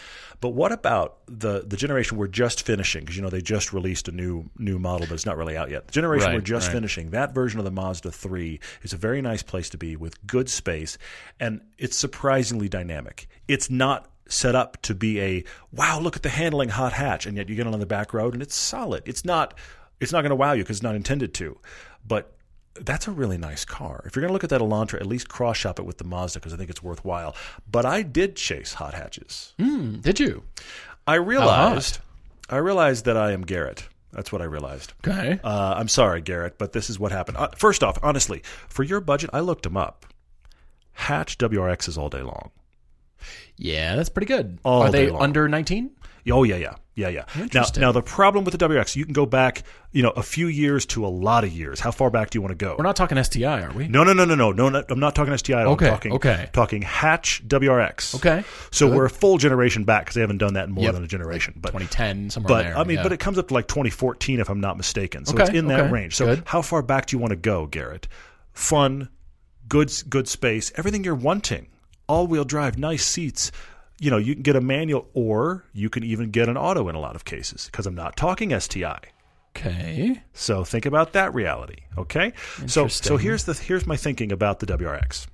But what about the the generation we're just finishing? Because you know they just released a new new model, but it's not really out yet. The generation Right, we're just right. finishing, that version of the Mazda 3 is a very nice place to be with good space, and it's surprisingly dynamic. It's not set up to be a wow, look at the handling hot hatch, and yet you get on the back road and it's solid. It's not it's not going to wow you because it's not intended to, but that's a really nice car. If you're going to look at that Elantra, at least cross shop it with the Mazda because I think it's worthwhile. But I did chase hot hatches. Hmm, did you? I realized I realized that I am Garrett. That's what I realized. Okay. Uh, I'm sorry, Garrett, but this is what happened. Uh, first off, honestly, for your budget, I looked them up. Hatch WRXs all day long. Yeah, that's pretty good. All Are they long. under 19? Oh yeah, yeah, yeah, yeah. Now, now the problem with the WRX, you can go back, you know, a few years to a lot of years. How far back do you want to go? We're not talking STI, are we? No, no, no, no, no, no. not- I'm not talking STI. Okay, I'm talking, okay. talking Hatch WRX. Okay. So we're a full generation back because they haven't done that in more Yep. than a generation. But 2010, somewhere but there. I mean, yeah. but it comes up to like 2014 if I'm not mistaken. So it's Okay, in that okay, range. So good. how far back do you want to go, Garrett? Fun, good, good space, everything you're wanting. All-wheel drive, nice seats. You know, you can get a manual, or you can even get an auto in a lot of cases. Because I'm not talking STI. okay. So think about that reality, okay? So so here's the here's my thinking about the WRX.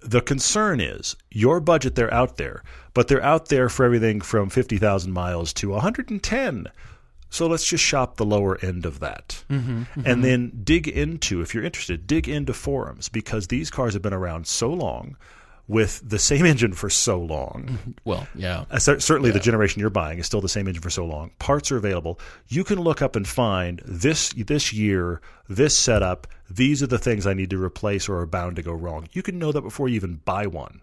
The concern is your budget they're out there, but they're out there for everything from 50,000 miles to 110. So let's just shop the lower end of that. Mm-hmm, mm-hmm. And then dig into if you're interested, dig into forums because these cars have been around so long with the same engine for so long. Well, yeah. Uh, cer- certainly, the generation you're buying is still the same engine for so long. Parts are available. You can look up and find this this year, this setup. These are the things I need to replace or are bound to go wrong. You can know that before you even buy one.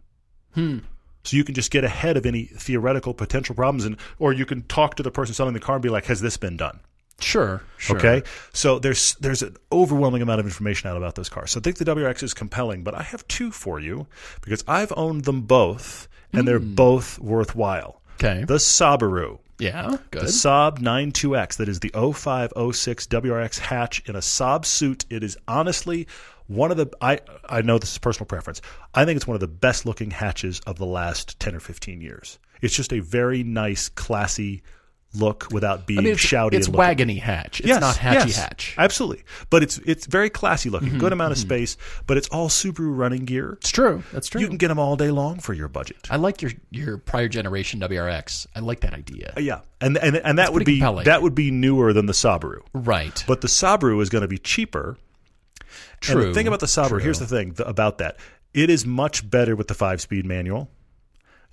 Hmm. So you can just get ahead of any theoretical potential problems, and or you can talk to the person selling the car and be like, "Has this been done?" Sure. Sure. Okay, so there's there's an overwhelming amount of information out about those cars. So I think the WRX is compelling, but I have two for you because I've owned them both, and they're hmm. both worthwhile. Okay. The Subaru, yeah. Good. the Saab 92X, that is the 0506 WRX hatch in a Saab suit. It is honestly one of the I I know this is personal preference. I think it's one of the best looking hatches of the last 10 or 15 years. It's just a very nice, classy look without being I mean, it's, shouty. it's and wagony hatch. It's Yes, not hatchy yes, hatch. Absolutely, but it's it's very classy looking. Mm-hmm, Good amount of space, but it's all Subaru running gear. It's true. That's true. You can get them all day long for your budget. I like your your prior generation WRX. I like that idea. yeah, and and and that would be compelling. that would be newer than the Subaru. Right. But the Subaru is going to be cheaper. And True. the thing about the Subaru, here's the thing th- about that. It is much better with the five speed manual.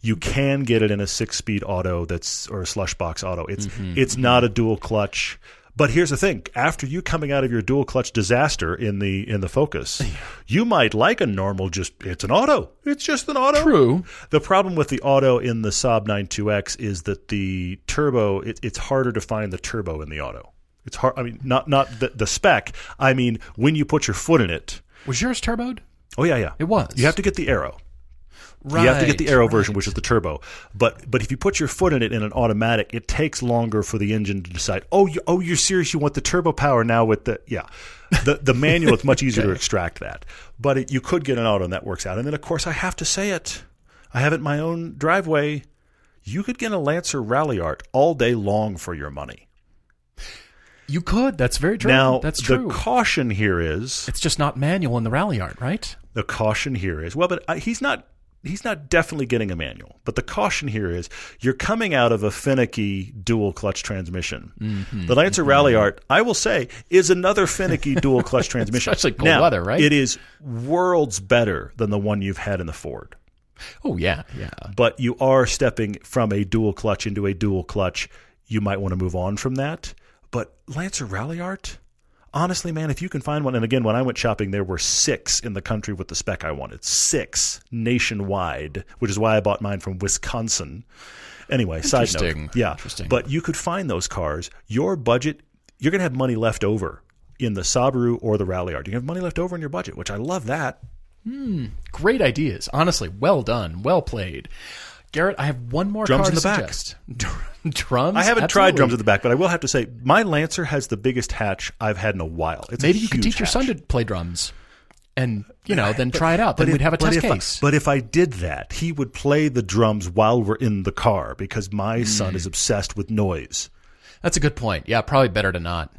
You can get it in a six speed auto that's or a slush box auto. It's Mm-hmm, it's not a dual clutch. But here's the thing: after you coming out of your dual clutch disaster in the in the Focus, you might like a normal. Just it's an auto. It's just an auto. True. The problem with the auto in the Saab 92X is that the turbo. It, it's harder to find the turbo in the auto. It's hard. I mean, not not the, the spec. I mean, when you put your foot in it. Was yours turboed? Oh yeah, yeah. It was. You have to get the Aero. Right. You have to get the Aero right. version, which is the turbo. But but if you put your foot in it in an automatic, it takes longer for the engine to decide. Oh, you, oh, you're serious? You want the turbo power now with the yeah. The the manual it's much easier to extract that. But it, you could get an auto and that works out. And then of course I have to say it. I have it in my own driveway. You could get a Lancer Ralliart all day long for your money. You could. That's very true. Now That's the caution here is it's just not manual in the Ralliart, right? the caution here is well, but uh, he's not. He's not definitely getting a manual, but the caution here is you're coming out of a finicky dual clutch transmission. Mm-hmm. The Lancer Ralliart, I will say, is another finicky dual clutch transmission. Especially cold Now, weather, right? It is worlds better than the one you've had in the Ford, Oh yeah, yeah. but you are stepping from a dual clutch into a dual clutch. You might want to move on from that. But Lancer Ralliart, honestly, man, if you can find one, and again, when I went shopping, there were six in the country with the spec I wanted, six nationwide, which is why I bought mine from Wisconsin. Anyway, side note, yeah, Interesting. but you could find those cars. Your budget, you're going to have money left over in the Subaru or the Ralliart. You have money left over in your budget, which I love that. Hmm. Great ideas. Honestly, well done. Well played. Garrett, I have one more Drums car in the back. drums? I haven't tried drums in the back, but I will have to say my Lancer has the biggest hatch I've had in a while. It's Maybe you could teach your son to play drums, and you know, then try it out. Then if- we'd have a but test if I- case. but if I did that, he would play the drums while we're in the car because my son Hmm. is obsessed with noise. That's a good point. Yeah, probably better to not.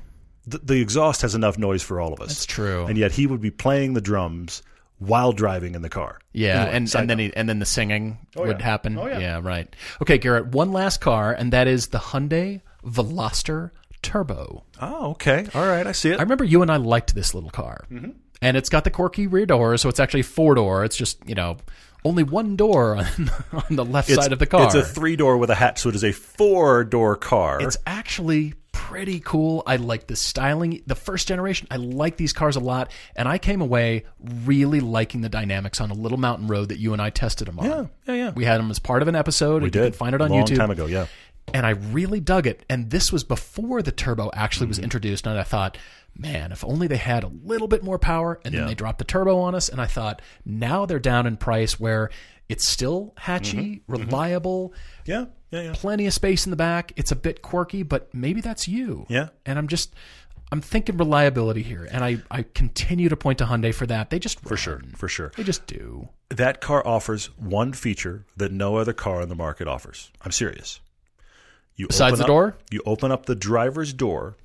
The, the exhaust has enough noise for all of us. That's true. And yet he would be playing the drums while driving in the car. Yeah, Anyway, and, and then he, and then the singing would yeah. happen. Oh, yeah. right. Okay, Garrett. One last car, and that is the Hyundai Veloster Turbo. Oh, okay. All right. I see it. I remember you and I liked this little car, Mm-hmm. and it's got the quirky rear door, so it's actually four door. It's just you know only one door on, on the left It's- side of the car. It's a three door with a hatch, so it is a four door car. It's actually pretty cool. I like the styling. The first generation, I like these cars a lot, and I came away really liking the dynamics on a little mountain road that you and I tested them on. Yeah, yeah, yeah. We had them as part of an episode. We and You did can find it on long YouTube. time ago. Yeah. and I really dug it. And this was before the turbo actually Mm-hmm. was introduced, and I thought, man, if only they had a little bit more power, and Yeah. then they dropped the turbo on us. And I thought, now they're down in price where it's still hatchy, Mm-hmm. reliable, Yeah. Yeah. Yeah. plenty of space in the back. It's a bit quirky, but maybe that's you. Yeah. And I'm just. I'm thinking reliability here, and I, I continue to point to Hyundai for that. They just For sure. For sure. they just do. That car offers one feature that no other car on the market offers. I'm serious. You Besides open the up- door? You open up the driver's door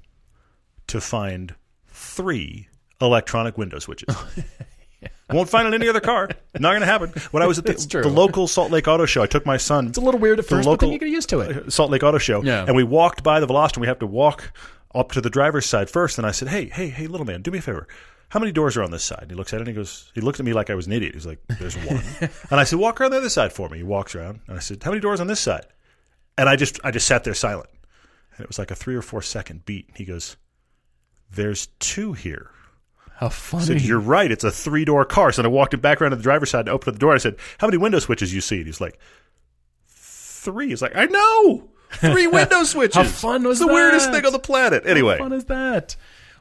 to find three electronic window switches. Won't find it in any other car. Not going to happen. When I was at the, the local Salt Lake Auto Show, I took my son It's a little weird at first, but then you get used to it. Uh, Salt Lake Auto Show, Yeah. and we walked by the Veloster. We have to walk up to the driver's side first, and I said, "Hey, hey, hey, little man, do me a favor. How many doors are on this side?" And he looks at it and he goes, he looked at me like I was an idiot. He's like, "There's one." and I said, "Walk around the other side for me." He walks around, and I said, "How many doors on this side?" And I just, I just sat there silent, and it was like a three or four second beat. And he goes, "There's two here." How I funny! said, "You're right. It's a three door car." So I walked him back around to the driver's side and opened up the door. I said, "How many window switches you see?" And he's like, three. He's like, "I know, three window switches." How fun was it's the weirdest thing on the planet. Anyway, How fun is that?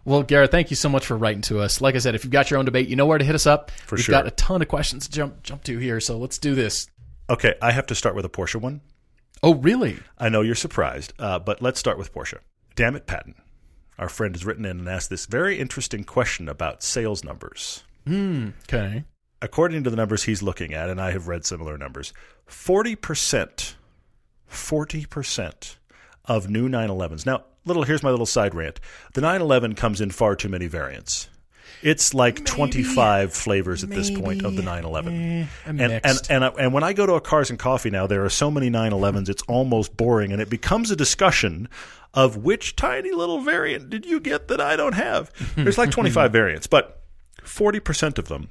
Well, Garrett, thank you so much for writing to us. Like I said, if you've got your own debate, you know where to hit us up. For We've sure. got a ton of questions to jump jump to here, so let's do this. okay, I have to start with a Porsche one. Oh, really? I know you're surprised, uh, but let's start with Porsche. Damn it, Patton. Our friend has written in and asked this very interesting question about sales numbers. Hmm, okay. according to the numbers he's looking at, and I have read similar numbers, 40%, 40% of new 911s. Now, little here's my little side rant. The 911 comes in far too many variants. It's like 25 flavors at this point of the 911. Eh, I'm And, and, mixed. and, and when I go to a Cars and Coffee now, there are so many 911s, it's almost boring, and it becomes a discussion of which tiny little variant did you get that I don't have. There's like 25 variants, but 40% of them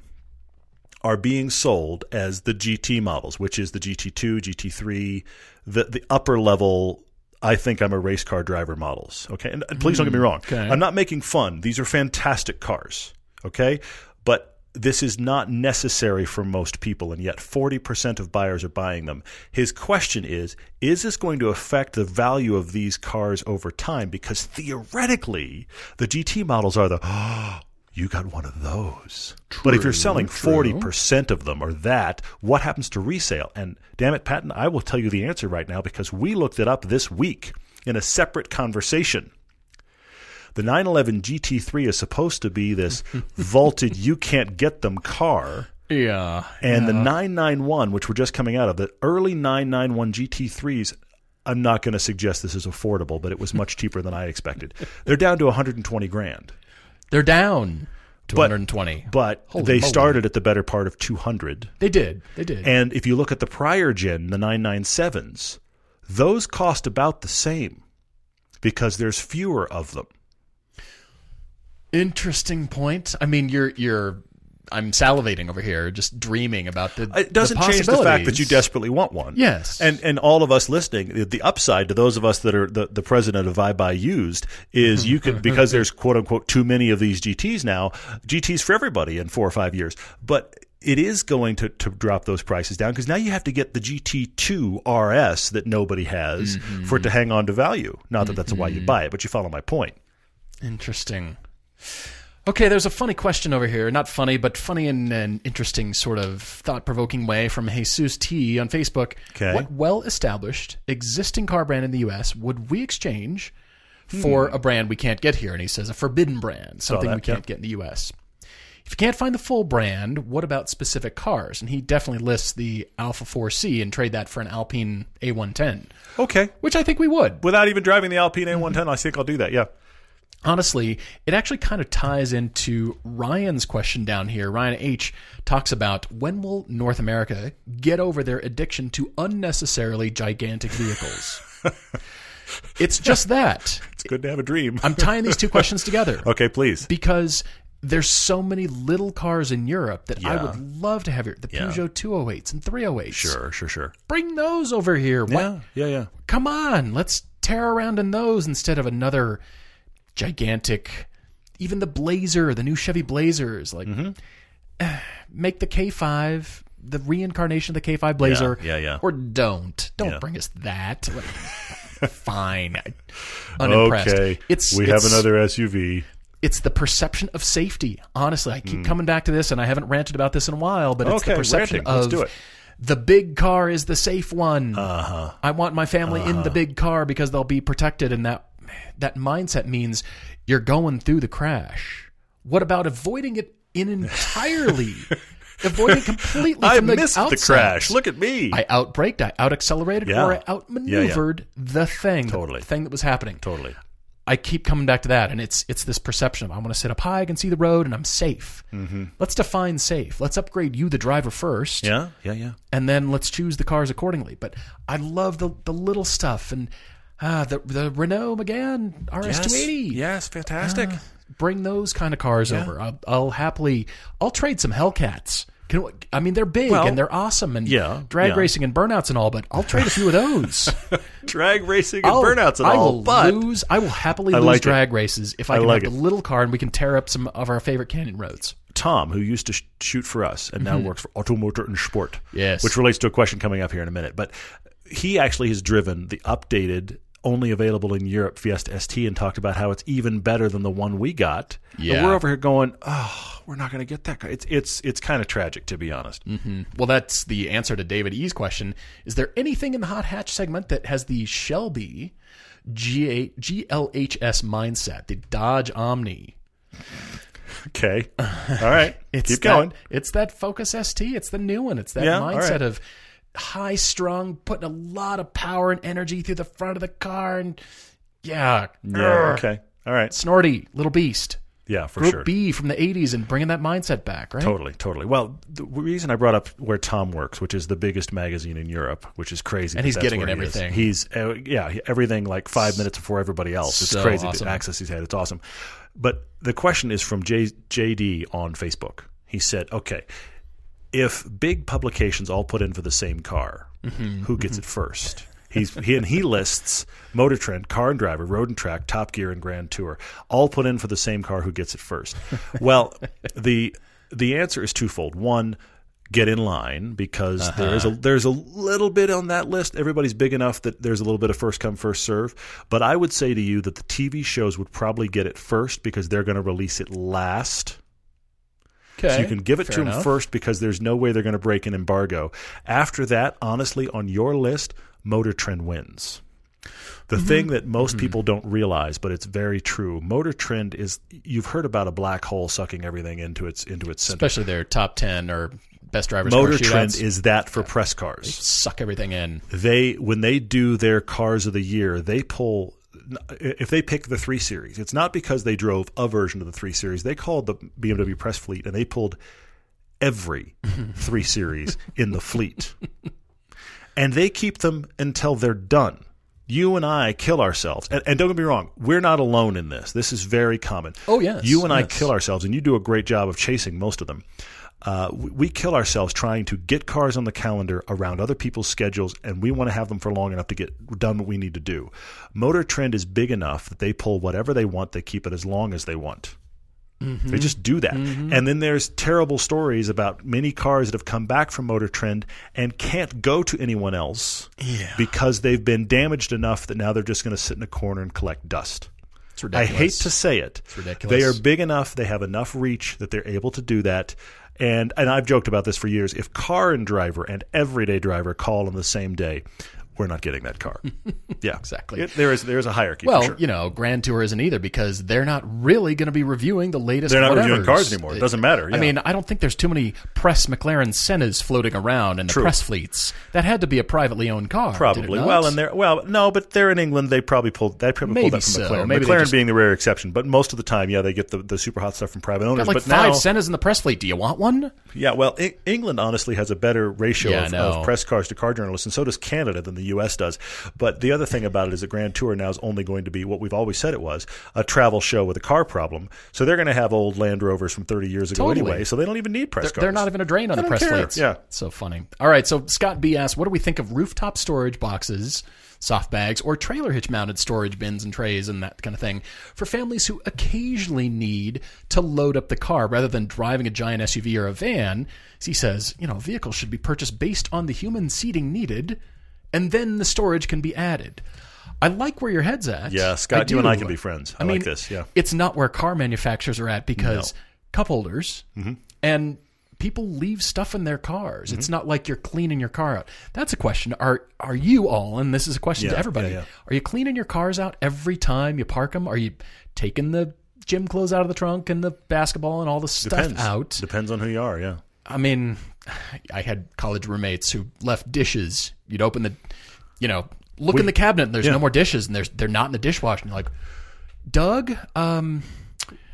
are being sold as the GT models, which is the GT2, GT3, the the upper level. I think I'm a race car driver models. Okay, and, and please don't get me wrong. okay. I'm not making fun. These are fantastic cars. Okay, but this is not necessary for most people, and yet 40% of buyers are buying them. His question is Is this going to affect the value of these cars over time? Because theoretically, the GT models are the, oh, you got one of those. but if you're selling true. 40% of them or that, what happens to resale? And damn it, Patton, I will tell you the answer right now because we looked it up this week in a separate conversation. The 911 GT3 is supposed to be this vaulted, you can't get them car. yeah. And the 991, which we're just coming out of, the early 991 GT3s, I'm not going to suggest this is affordable, but it was much cheaper than I expected. They're down to 120 grand. They're down to But- 120. But they moly. started at the better part of 200. They did. They did. And if you look at the prior gen, the 997s, those cost about the same because there's fewer of them. Interesting point. I mean, you're you're. I'm salivating over here, just dreaming about the. It doesn't change the fact that you desperately want one. Yes. And and all of us listening, the- the upside to those of us that are the, the president of I Buy Used is you can because there's quote unquote too many of these GTs now, GTs for everybody in four or five years. But it is going to, to drop those prices down because now you have to get the GT2 RS that nobody has for it mm-hmm. to hang on to value. Not that that's why you mm-hmm. buy it, but you follow my point. Interesting. Okay, there's a funny question over here. Not funny, but funny in an interesting sort of thought provoking way from Jesus T on Facebook. Okay. What well established existing car brand in the US would we exchange hmm. for a brand we can't get here? And he says a forbidden brand, something that, we can't get in the US. If you can't find the full brand, what about specific cars? And he definitely lists the Alfa 4C and trade that for an Alpine A110, Okay. which I think we would. Without even driving the Alpine A110, mm-hmm. I think I'll do that. Yeah. Honestly, it actually kind of ties into Ryan's question down here. Ryan H talks about when will North America get over their addiction to unnecessarily gigantic vehicles? it's just that. It's good to have a dream. I'm tying these two questions together okay, please. because there's so many little cars in Europe that I would love to have here. The Yeah. Peugeot 208s and 308s. Sure, sure, sure. Bring those over here. What? Yeah, yeah, yeah. Come on, let's tear around in those instead of another gigantic. Even the Blazer, the new Chevy Blazers, like Mm-hmm. make the K5 the reincarnation of the K5 Blazer, yeah, yeah. or don't, don't Yeah. bring us that. Fine, unimpressed. Okay, It's we it's, have another SUV. It's the perception of safety. Honestly, I keep coming back to this, and I haven't ranted about this in a while, but it's. Okay, the perception ranting. Let's of do it. the big car is the safe one. Uh-huh. I want my family in the big car because they'll be protected, and that that mindset means you're going through the crash. What about avoiding it in entirely? avoiding completely I the missed the outset. crash. Look at me. I outbraked, I out accelerated, Yeah. or I outmaneuvered the thing, Totally. the thing that was happening. totally. I keep coming back to that, and it's it's this perception of I want to sit up high, I can see the road, and I'm safe. Mm-hmm. Let's define safe. Let's upgrade you, the driver, first, Yeah, yeah, yeah. and then let's choose the cars accordingly. But I love the the little stuff and ah, the the Renault Megane RS280. Yes, fantastic. Bring those kind of cars over. I'll, I'll happily I'll trade some Hellcats. Can, I mean, they're big Well, and they're awesome and yeah, drag yeah. racing and burnouts and all, but I'll trade a few of those. Drag racing and I'll- burnouts and I all, will but lose. I will happily I lose like it. drag races if I, can like have it. the little car and we can tear up some of our favorite canyon roads. Tom, who used to sh- shoot for us and now works for Auto Motor and Sport, Yes. which relates to a question coming up here in a minute. But he actually has driven the updated, only available in Europe Fiesta ST and talked about how it's even better than the one we got. Yeah. And we're over here going, oh, we're not going to get that car. It's it's it's kind of tragic to be honest. Mm-hmm. Well, that's the answer to David E's question. Is there anything in the hot hatch segment that has the Shelby G- GLHS mindset, the Dodge Omni? Okay, all right, It's keep that, going. It's that Focus ST. It's the new one. It's that Yeah, mindset right. of high strung, putting a lot of power and energy through the front of the car, and yeah, Yeah, Urgh. okay, all right, Snorty, little beast. yeah, for Group sure. B from the 80s and bringing that mindset back, right? Totally, totally. Well, the reason I brought up where Tom works, which is the biggest magazine in Europe, which is crazy, And he's getting where in he everything. He's uh, yeah, everything like five minutes before everybody else. It's So crazy awesome. the access he's had. It's awesome. But the question is from J, JD on Facebook. He said, "Okay, if big publications all put in for the same car, Mm-hmm, who gets it first? He's he and he lists Motor Trend, Car and Driver, Road and Track, Top Gear, and Grand Tour, all put in for the same car. Who gets it first? well, the the answer is twofold. One, get in line because there is a there's a little bit on that list. Everybody's big enough that there's a little bit of first come first serve. But I would say to you that the TV shows would probably get it first because they're going to release it last. Okay. So you can give it Fair to them first because there's no way they're going to break an embargo. After that, honestly, on your list, Motor Trend wins. The Mm-hmm. thing that most people don't realize, but it's very true, Motor Trend is you've heard about a black hole sucking everything into its into its center. Especially their top 10 or best drivers. Motor Trend is that for press cars. suck everything in. They when they do their cars of the year, they pull if they pick the 3 series, it's not because they drove a version of the 3 series. They called the BMW press fleet and they pulled every 3 series in the fleet. And they keep them until they're done. You and I kill ourselves. And, and don't get me wrong, we're not alone in this. This is very common. Oh, yes, You and I kill ourselves, and you do a great job of chasing most of them. Uh, we, we kill ourselves trying to get cars on the calendar around other people's schedules, and we want to have them for long enough to get done what we need to do. Motor Trend is big enough that they pull whatever they want, they keep it as long as they want. They just do that. And then there's terrible stories about many cars that have come back from Motor Trend and can't go to anyone else because they've been damaged enough that now they're just going to sit in a corner and collect dust. It's I hate to say it. ridiculous. They are big enough, they have enough reach that they're able to do that. And and I've joked about this for years. If car and driver and everyday driver call on the same day, we're not getting that car. Yeah, Exactly. It- there is there is a hierarchy. Well, sure. you know, Grand Tour isn't either because they're not really going to be reviewing the latest. They're not whatevers. reviewing cars anymore. It doesn't matter, I mean, I don't think there's too many press McLaren Sennas floating around in the True. press fleets. That had to be a privately owned car. Probably. Well, and they're well, no, but they're in England. They probably pulled. They probably Maybe pulled that from so. McLaren. Maybe McLaren just- being the rare exception, but most of the time, yeah, they get the, the super hot stuff from private owners. got like but five now, Sennas in the press fleet. Do you want one? yeah, well, E- England honestly has a better ratio Yeah, of, of press cars to car journalists, and so does Canada than the U.S. does. But the other thing about it is that Grand Tour now is only going to be what we've always said it was a travel show with a car problem. So they're going to have old Land Rovers from 30 years ago Totally. anyway. So they don't even need press They're, cars. they're not even a drain on They the press care. fleets. Yeah. So funny. All right. So Scott B asks, what do we think of rooftop storage boxes soft bags, or trailer hitch mounted storage bins and trays and that kind of thing for families who occasionally need to load up the car rather than driving a giant SUV or a van. He says, you know, vehicles should be purchased based on the human seating needed, and then the storage can be added. I like where your head's at. Yeah, Scott, you and. I can be friends. I, I mean, like this. Yeah. It's not where car manufacturers are at because cup holders Mm-hmm. and people leave stuff in their cars. It's Mm-hmm. not like you're cleaning your car out. That's a question. Are are you all? And this is a question to everybody. yeah, yeah. Are you cleaning your cars out every time you park them? Are you taking the gym clothes out of the trunk and the basketball and all the stuff Depends. out? Depends on who you are. Yeah. I mean, I had college roommates who left dishes. You'd open the, you know, look in the cabinet and there's yeah. no more dishes and there's they're not in the dishwasher. And you're like, Doug, um,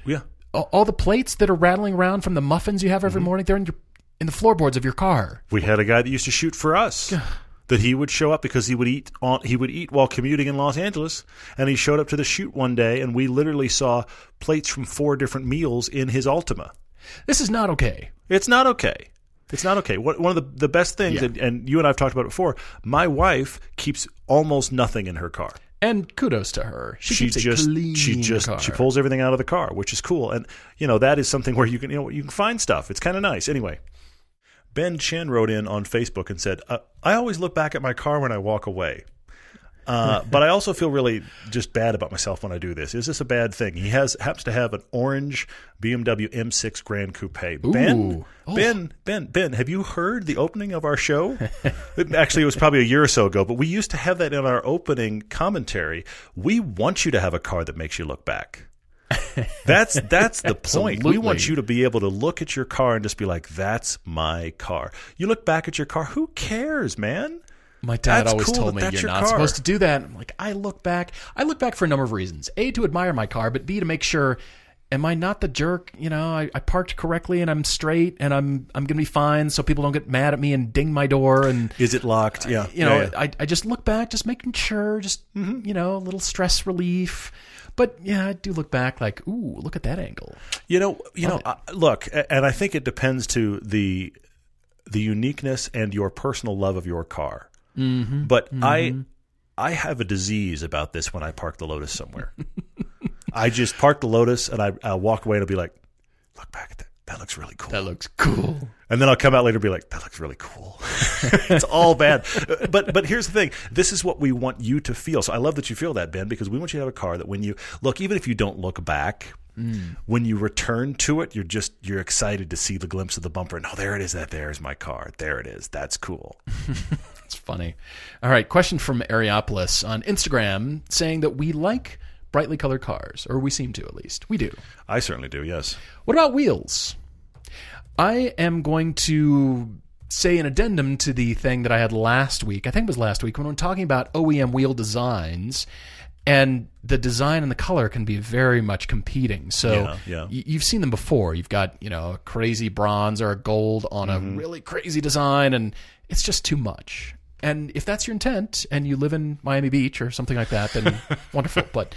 Yeah. all, all the plates that are rattling around from the muffins you have Mm-hmm. every morning, they're in your in the floorboards of your car. We had a guy that used to shoot for us. That he would show up because he would eat on he would eat while commuting in Los Angeles, and he showed up to the shoot one day, and we literally saw plates from four different meals in his Altima. This is not okay. It's not okay. It's not okay. What, one of the, the best things, Yeah. and, and you and I have talked about it before, my wife keeps almost nothing in her car. And kudos to her. She, She just she just car. she pulls everything out of the car, which is cool. And you know that is something where you can you know you can find stuff. It's kind of nice. Anyway, Ben Chen wrote in on Facebook and said, uh, "I always look back at my car when I walk away." Uh, but I also feel really just bad about myself when I do this. Is this a bad thing? He has happens to have an orange BMW M6 Gran Coupe. Ben, Oh. Ben, Ben, Ben, have you heard the opening of our show? It- Actually, it was probably a year or so ago, but we used to have that in our opening commentary. We want you to have a car that makes you look back. That's that's the point. We want you to be able to look at your car and just be like, "That's my car." You look back at your car. Who cares, man? My dad That's always cool told me you're your not car." supposed to do that. I'm like, I look back. I look back for a number of reasons. A, to admire my car, but B, to make sure, am I not the jerk? You know, I, I parked correctly and I'm straight and I'm I'm gonna be fine, so people don't get mad at me and ding my door and Is it locked? Yeah, you know, Yeah, yeah. I, I just look back, just making sure, just mm-hmm. you know, a little stress relief. But yeah, I do look back like, ooh, look at that angle. You know, you know. I look, and I think it depends to the the uniqueness and your personal love of your car. Mm-hmm. But I I have a disease about this when I park the Lotus somewhere. I just park the Lotus and I I'll walk away and I'll be like, look back at that. That looks really cool. That looks cool. And then I'll come out later and be like, that looks really cool. it's all bad. But but here's the thing. This is what we want you to feel. So I love that you feel that, Ben, because we want you to have a car that when you look, even if you don't look back, when you return to it, you're just you're excited to see the glimpse of the bumper and oh there it is, that there's my car. There it is. That's cool. It's funny. All right, question from Areopolis on Instagram saying that we like brightly colored cars, or we seem to at least. We do. I certainly do, yes. What about wheels? I am going to say an addendum to the thing that I had last week. I think it was last week when we're talking about OEM wheel designs. And the design and the color can be very much competing. So Yeah, yeah. y- you've seen them before. You've got you know a crazy bronze or a gold on Mm-hmm. a really crazy design, and it's just too much. And if that's your intent, and you live in Miami Beach or something like that, then wonderful. But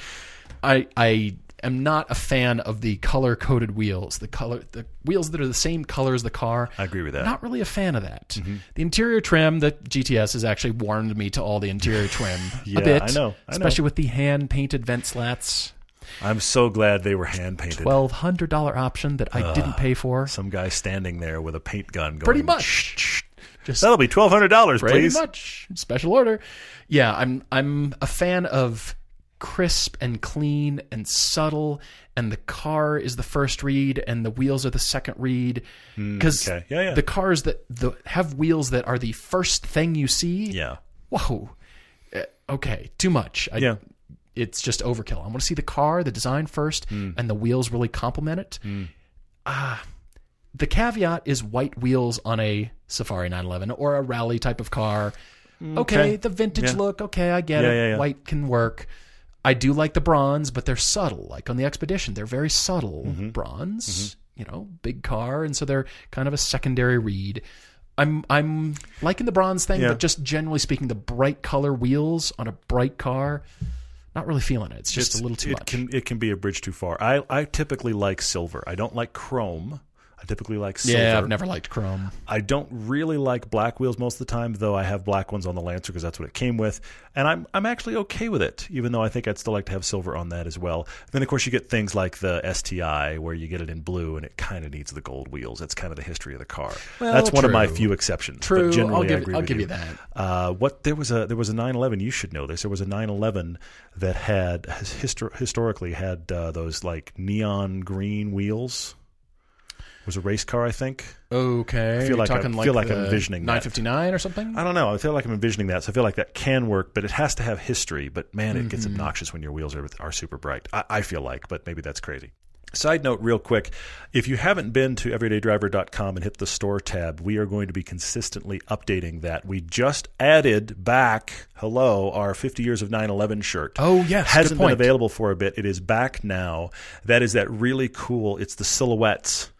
I I am not a fan of the color coded wheels. The color the wheels that are the same color as the car. I agree with that. Not really a fan of that. Mm-hmm. The interior trim, the GTS has actually warmed me to all the interior trim Yeah, a bit. I know, I know. especially with the hand painted vent slats. I'm so glad they were hand painted. Twelve hundred dollar option that I didn't pay for. Some guy standing there with a paint gun going Pretty much. Just That'll be twelve hundred dollars, pretty please. much special order. Yeah, I'm I'm a fan of crisp and clean and subtle and the car is the first read and the wheels are the second read because okay. Yeah, yeah. the cars that the, have wheels that are the first thing you see Yeah. whoa Uh, okay too much I, Yeah. it's just overkill i want to see the car the design first Hmm. and the wheels really complement it ah the caveat is white wheels on a safari 911 or a rally type of car okay, okay. the vintage Yeah. look okay i get Yeah, it yeah, white can work i do like the bronze but they're subtle like on the expedition they're very subtle Mm-hmm. bronze you know big car and so they're kind of a secondary read i'm i'm liking the bronze thing but just generally speaking the bright color wheels on a bright car not really feeling it it's just It's- a little too it much Can, it can be a bridge too far. I, I typically like silver. I don't like chrome. I typically like silver. Yeah, I've never liked chrome. I don't really like black wheels most of the time, though I have black ones on the Lancer because that's what it came with, and I'm I'm actually okay with it, even though I think I'd still like to have silver on that as well. Then of course you get things like the STI where you get it in blue and it kind of needs the gold wheels. That's kind of the history of the car. Well, that's one of my few exceptions. True, but generally I'll give- I agree I'll with give you. you that. Uh, what there was a there was a 911. You should know this. There was a 911 that had has histor- historically had uh, those like neon green wheels. Was a race car, I think. Okay, I feel like I- talking feel like I'm envisioning that. 959 or something. I don't know. I feel like I'm envisioning that, so I feel like that can work, but it has to have history. But man, it gets mm-hmm. obnoxious when your wheels are are super bright. I, I feel like, but maybe that's crazy. Side note, real quick if you haven't been to everydaydriver.com and hit the store tab, we are going to be consistently updating that. We just added back, hello, our 50 years of 9 11 shirt. Oh, yes, Hasn't been available for a bit. It is back now. That is that really cool, it's the silhouettes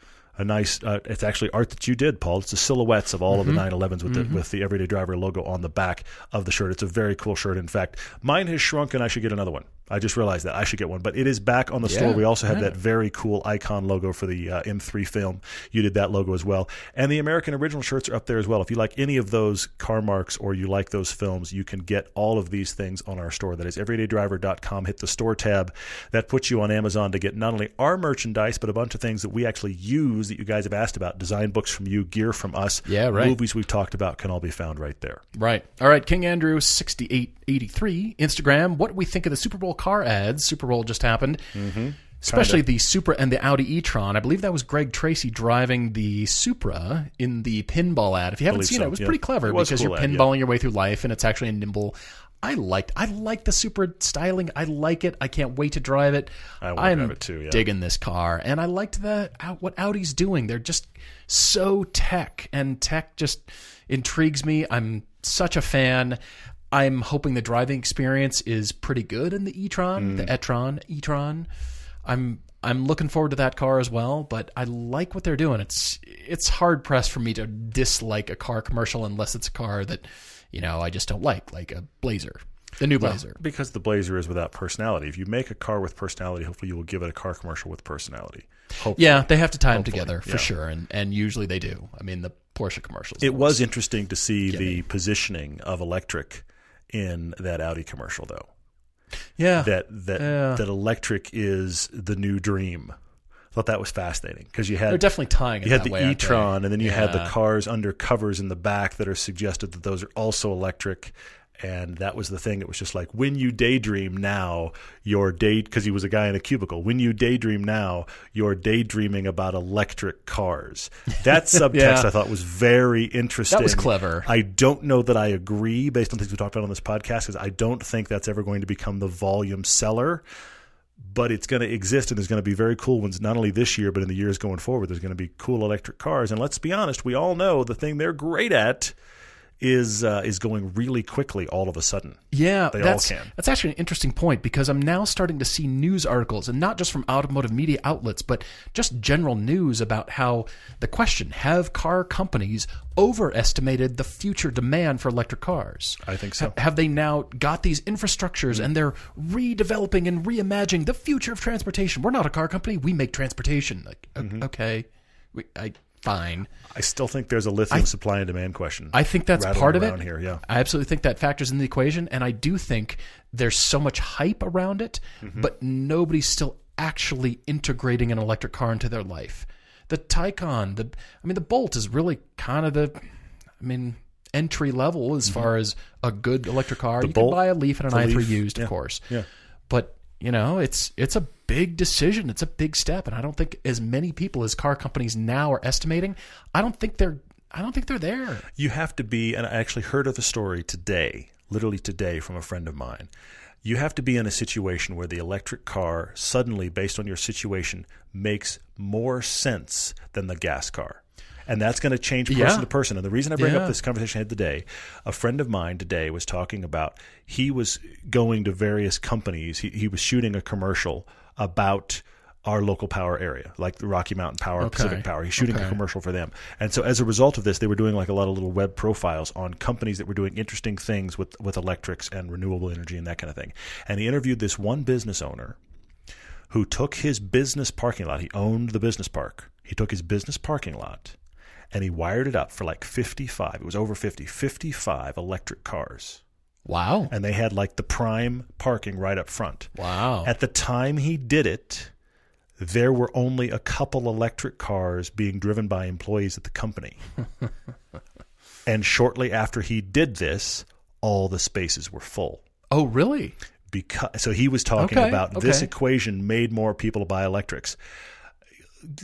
a nice. Uh, it's actually art that you did, Paul. It's the silhouettes of all of the 911s with the with the Everyday Driver logo on the back of the shirt. It's a very cool shirt. In fact, mine has shrunk, and I should get another one. I just realized that I should get one, but it is back on the yeah, store. We also have yeah. that very cool icon logo for the uh, M3 film. You did that logo as well, and the American Original shirts are up there as well. If you like any of those car marks or you like those films, you can get all of these things on our store. That is everydaydriver.com. Hit the store tab. That puts you on Amazon to get not only our merchandise but a bunch of things that we actually use that you guys have asked about. Design books from you, gear from us. Yeah, right. Movies we've talked about can all be found right there. Right. All right. King Andrew, sixty-eight 83, Instagram, what we think of the Super Bowl car ads. Super Bowl just happened. Mm-hmm. Especially the Supra and the Audi e-tron. I believe that was Greg Tracy driving the Supra in the pinball ad. If you haven't seen so, it, it was yeah. pretty clever was because cool you're pinballing ad, yeah. your way through life and it's actually a nimble. I liked I like the Supra styling. I like it. I can't wait to drive it. I want to it too, yeah. digging this car. And I liked the what Audi's doing. They're just so tech and tech just intrigues me. I'm such a fan. I'm hoping the driving experience is pretty good in the e-tron, Mm. the e-tron, e-tron. I'm I'm looking forward to that car as well, but I like what they're doing. It's it's hard pressed for me to dislike a car commercial unless it's a car that you know I just don't like, like a Blazer, the new Blazer. Because the Blazer is without personality. If you make a car with personality, hopefully you will give it a car commercial with personality. Hopefully. Yeah, they have to tie them together for yeah. sure, and and usually they do. I mean, the Porsche commercials. It was interesting to see the positioning of electric in that Audi commercial, though. yeah, That that Yeah. that electric is the new dream. I thought that was fascinating because you they're had definitely tying it. you had the e-tron, and then you had the cars under covers in the back that are suggested that those are also electric. And that was the thing. It was just like when you daydream now, you're day because he was a guy in a cubicle. When you daydream now, you're daydreaming about electric cars. That subtext Yeah. I thought was very interesting. That was clever. I don't know that I agree based on things we talked about on this podcast because I don't think that's ever going to become the volume seller. But it's going to exist, and there's going to be very cool ones. Not only this year, but in the years going forward, there's going to be cool electric cars. And let's be honest, we all know the thing they're great at is uh, is going really quickly all of a sudden. Yeah, They all that's can. that's actually an interesting point because I'm now starting to see news articles, and not just from automotive media outlets, but just general news about how the question: Have car companies overestimated the future demand for electric cars? I think so. Ha- have they now got these infrastructures and they're redeveloping and reimagining the future of transportation? We're not a car company; we make transportation. Like, Mm-hmm. okay, we, I fine. I still think there's a lithium supply and demand question. I think that's part of it. here. Yeah, I absolutely think that factors in the equation, and I do think there's so much hype around it, Mm-hmm. but nobody's still actually integrating an electric car into their life. The Taycan, the I mean, the Bolt is really kind of the, I mean, entry level as far as a good electric car. you Mm-hmm. Bolt, can buy a Leaf and an the i3 Leaf, used, yeah, of course. yeah. But you know, it's it's a big decision. It's a big step, and I don't think as many people as car companies now are estimating. I don't think they're. I don't think they're there. You have to be, and I actually heard of a story today, literally today, from a friend of mine. You have to be in a situation where the electric car suddenly, based on your situation, makes more sense than the gas car. And that's going to change person Yeah. to person. And the reason I bring Yeah. up this conversation I had today, a friend of mine today was talking about he was going to various companies. He, he was shooting a commercial about our local power area, like the Rocky Mountain Power, Pacific Power. He's shooting a commercial for them. And so as a result of this, they were doing like a lot of little web profiles on companies that were doing interesting things with, with electrics and renewable energy and that kind of thing. And he interviewed this one business owner who took his business parking lot. He owned the business park. He He took his business parking lot and he wired it up for like 55. It was over 50, 55 electric cars. Wow. And they had like the prime parking right up front. Wow. At the time he did it, there were only a couple electric cars being driven by employees at the company. and shortly after he did this, all the spaces were full. oh, really? Because so he was talking Okay, about this equation made more people buy electrics.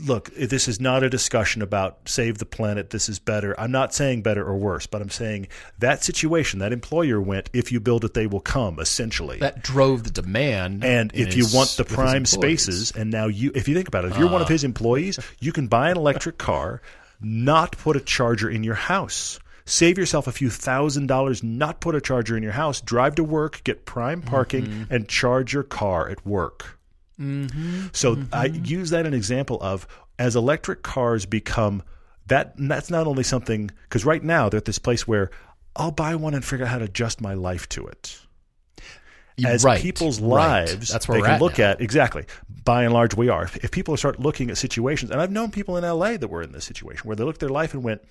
Look, this is not a discussion about save the planet. This is better. I'm not saying better or worse, but I'm saying that situation, that employer went, if you build it, they will come. Essentially, That drove the demand. and if you want the prime spaces, and now you, if you think about it, if you're one of his employees, you can buy an electric car, not put a charger in your house. Save yourself a few thousand dollars, not put a charger in your house, drive to work, get prime parking, Mm-hmm. and charge your car at work. Mm-hmm. So mm-hmm. I use that an example of as electric cars become that. That's not only something because right now they're at this place where I'll buy one and figure out how to adjust my life to it as Right, people's right. lives That's where they can look now. at exactly by and large we are if, if people start looking at situations and i've known people in la that were in this situation where they looked at their life and went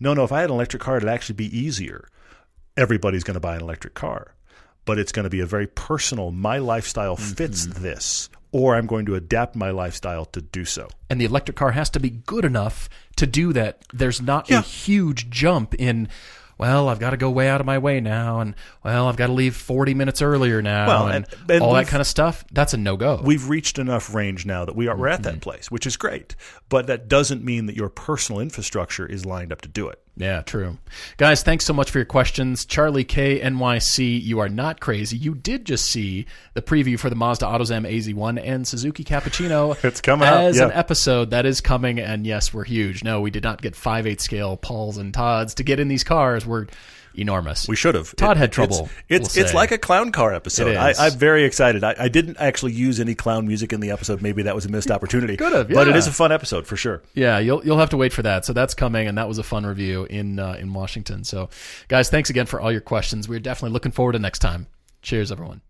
no no if i had an electric car it'd actually be easier everybody's going to buy an electric car but it's going to be a very personal my lifestyle fits Mm-hmm. this or i'm going to adapt my lifestyle to do so and the electric car has to be good enough to do that. There's not a huge jump in. Well, I've got to go way out of my way now, and well, I've got to leave 40 minutes earlier now, Well, and, and- and all that kind of stuff. That's a no go. we've reached enough range now that we are we're at Mm-hmm. that place which is great but that doesn't mean that your personal infrastructure is lined up to do it Yeah, true. Guys, thanks so much for your questions. Charlie K NYC, you are not crazy. You did just see the preview for the Mazda AutoZam AZ1 and Suzuki Cappuccino. It's coming out, as yeah. an episode that is coming, and yes, we're huge. No, we did not get five eight scale Pauls and Todds to get in these cars. We're enormous. We should have. Todd had trouble, It's it's, we'll it's like a clown car episode. It I, I'm very excited. I, I didn't actually use any clown music in the episode. Maybe that was a missed opportunity. Could have, But it is a fun episode for sure. Yeah, you'll you'll have to wait for that. So that's coming, and that was a fun review in uh, in Washington. So, guys, thanks again for all your questions. We're definitely looking forward to next time. Cheers, everyone.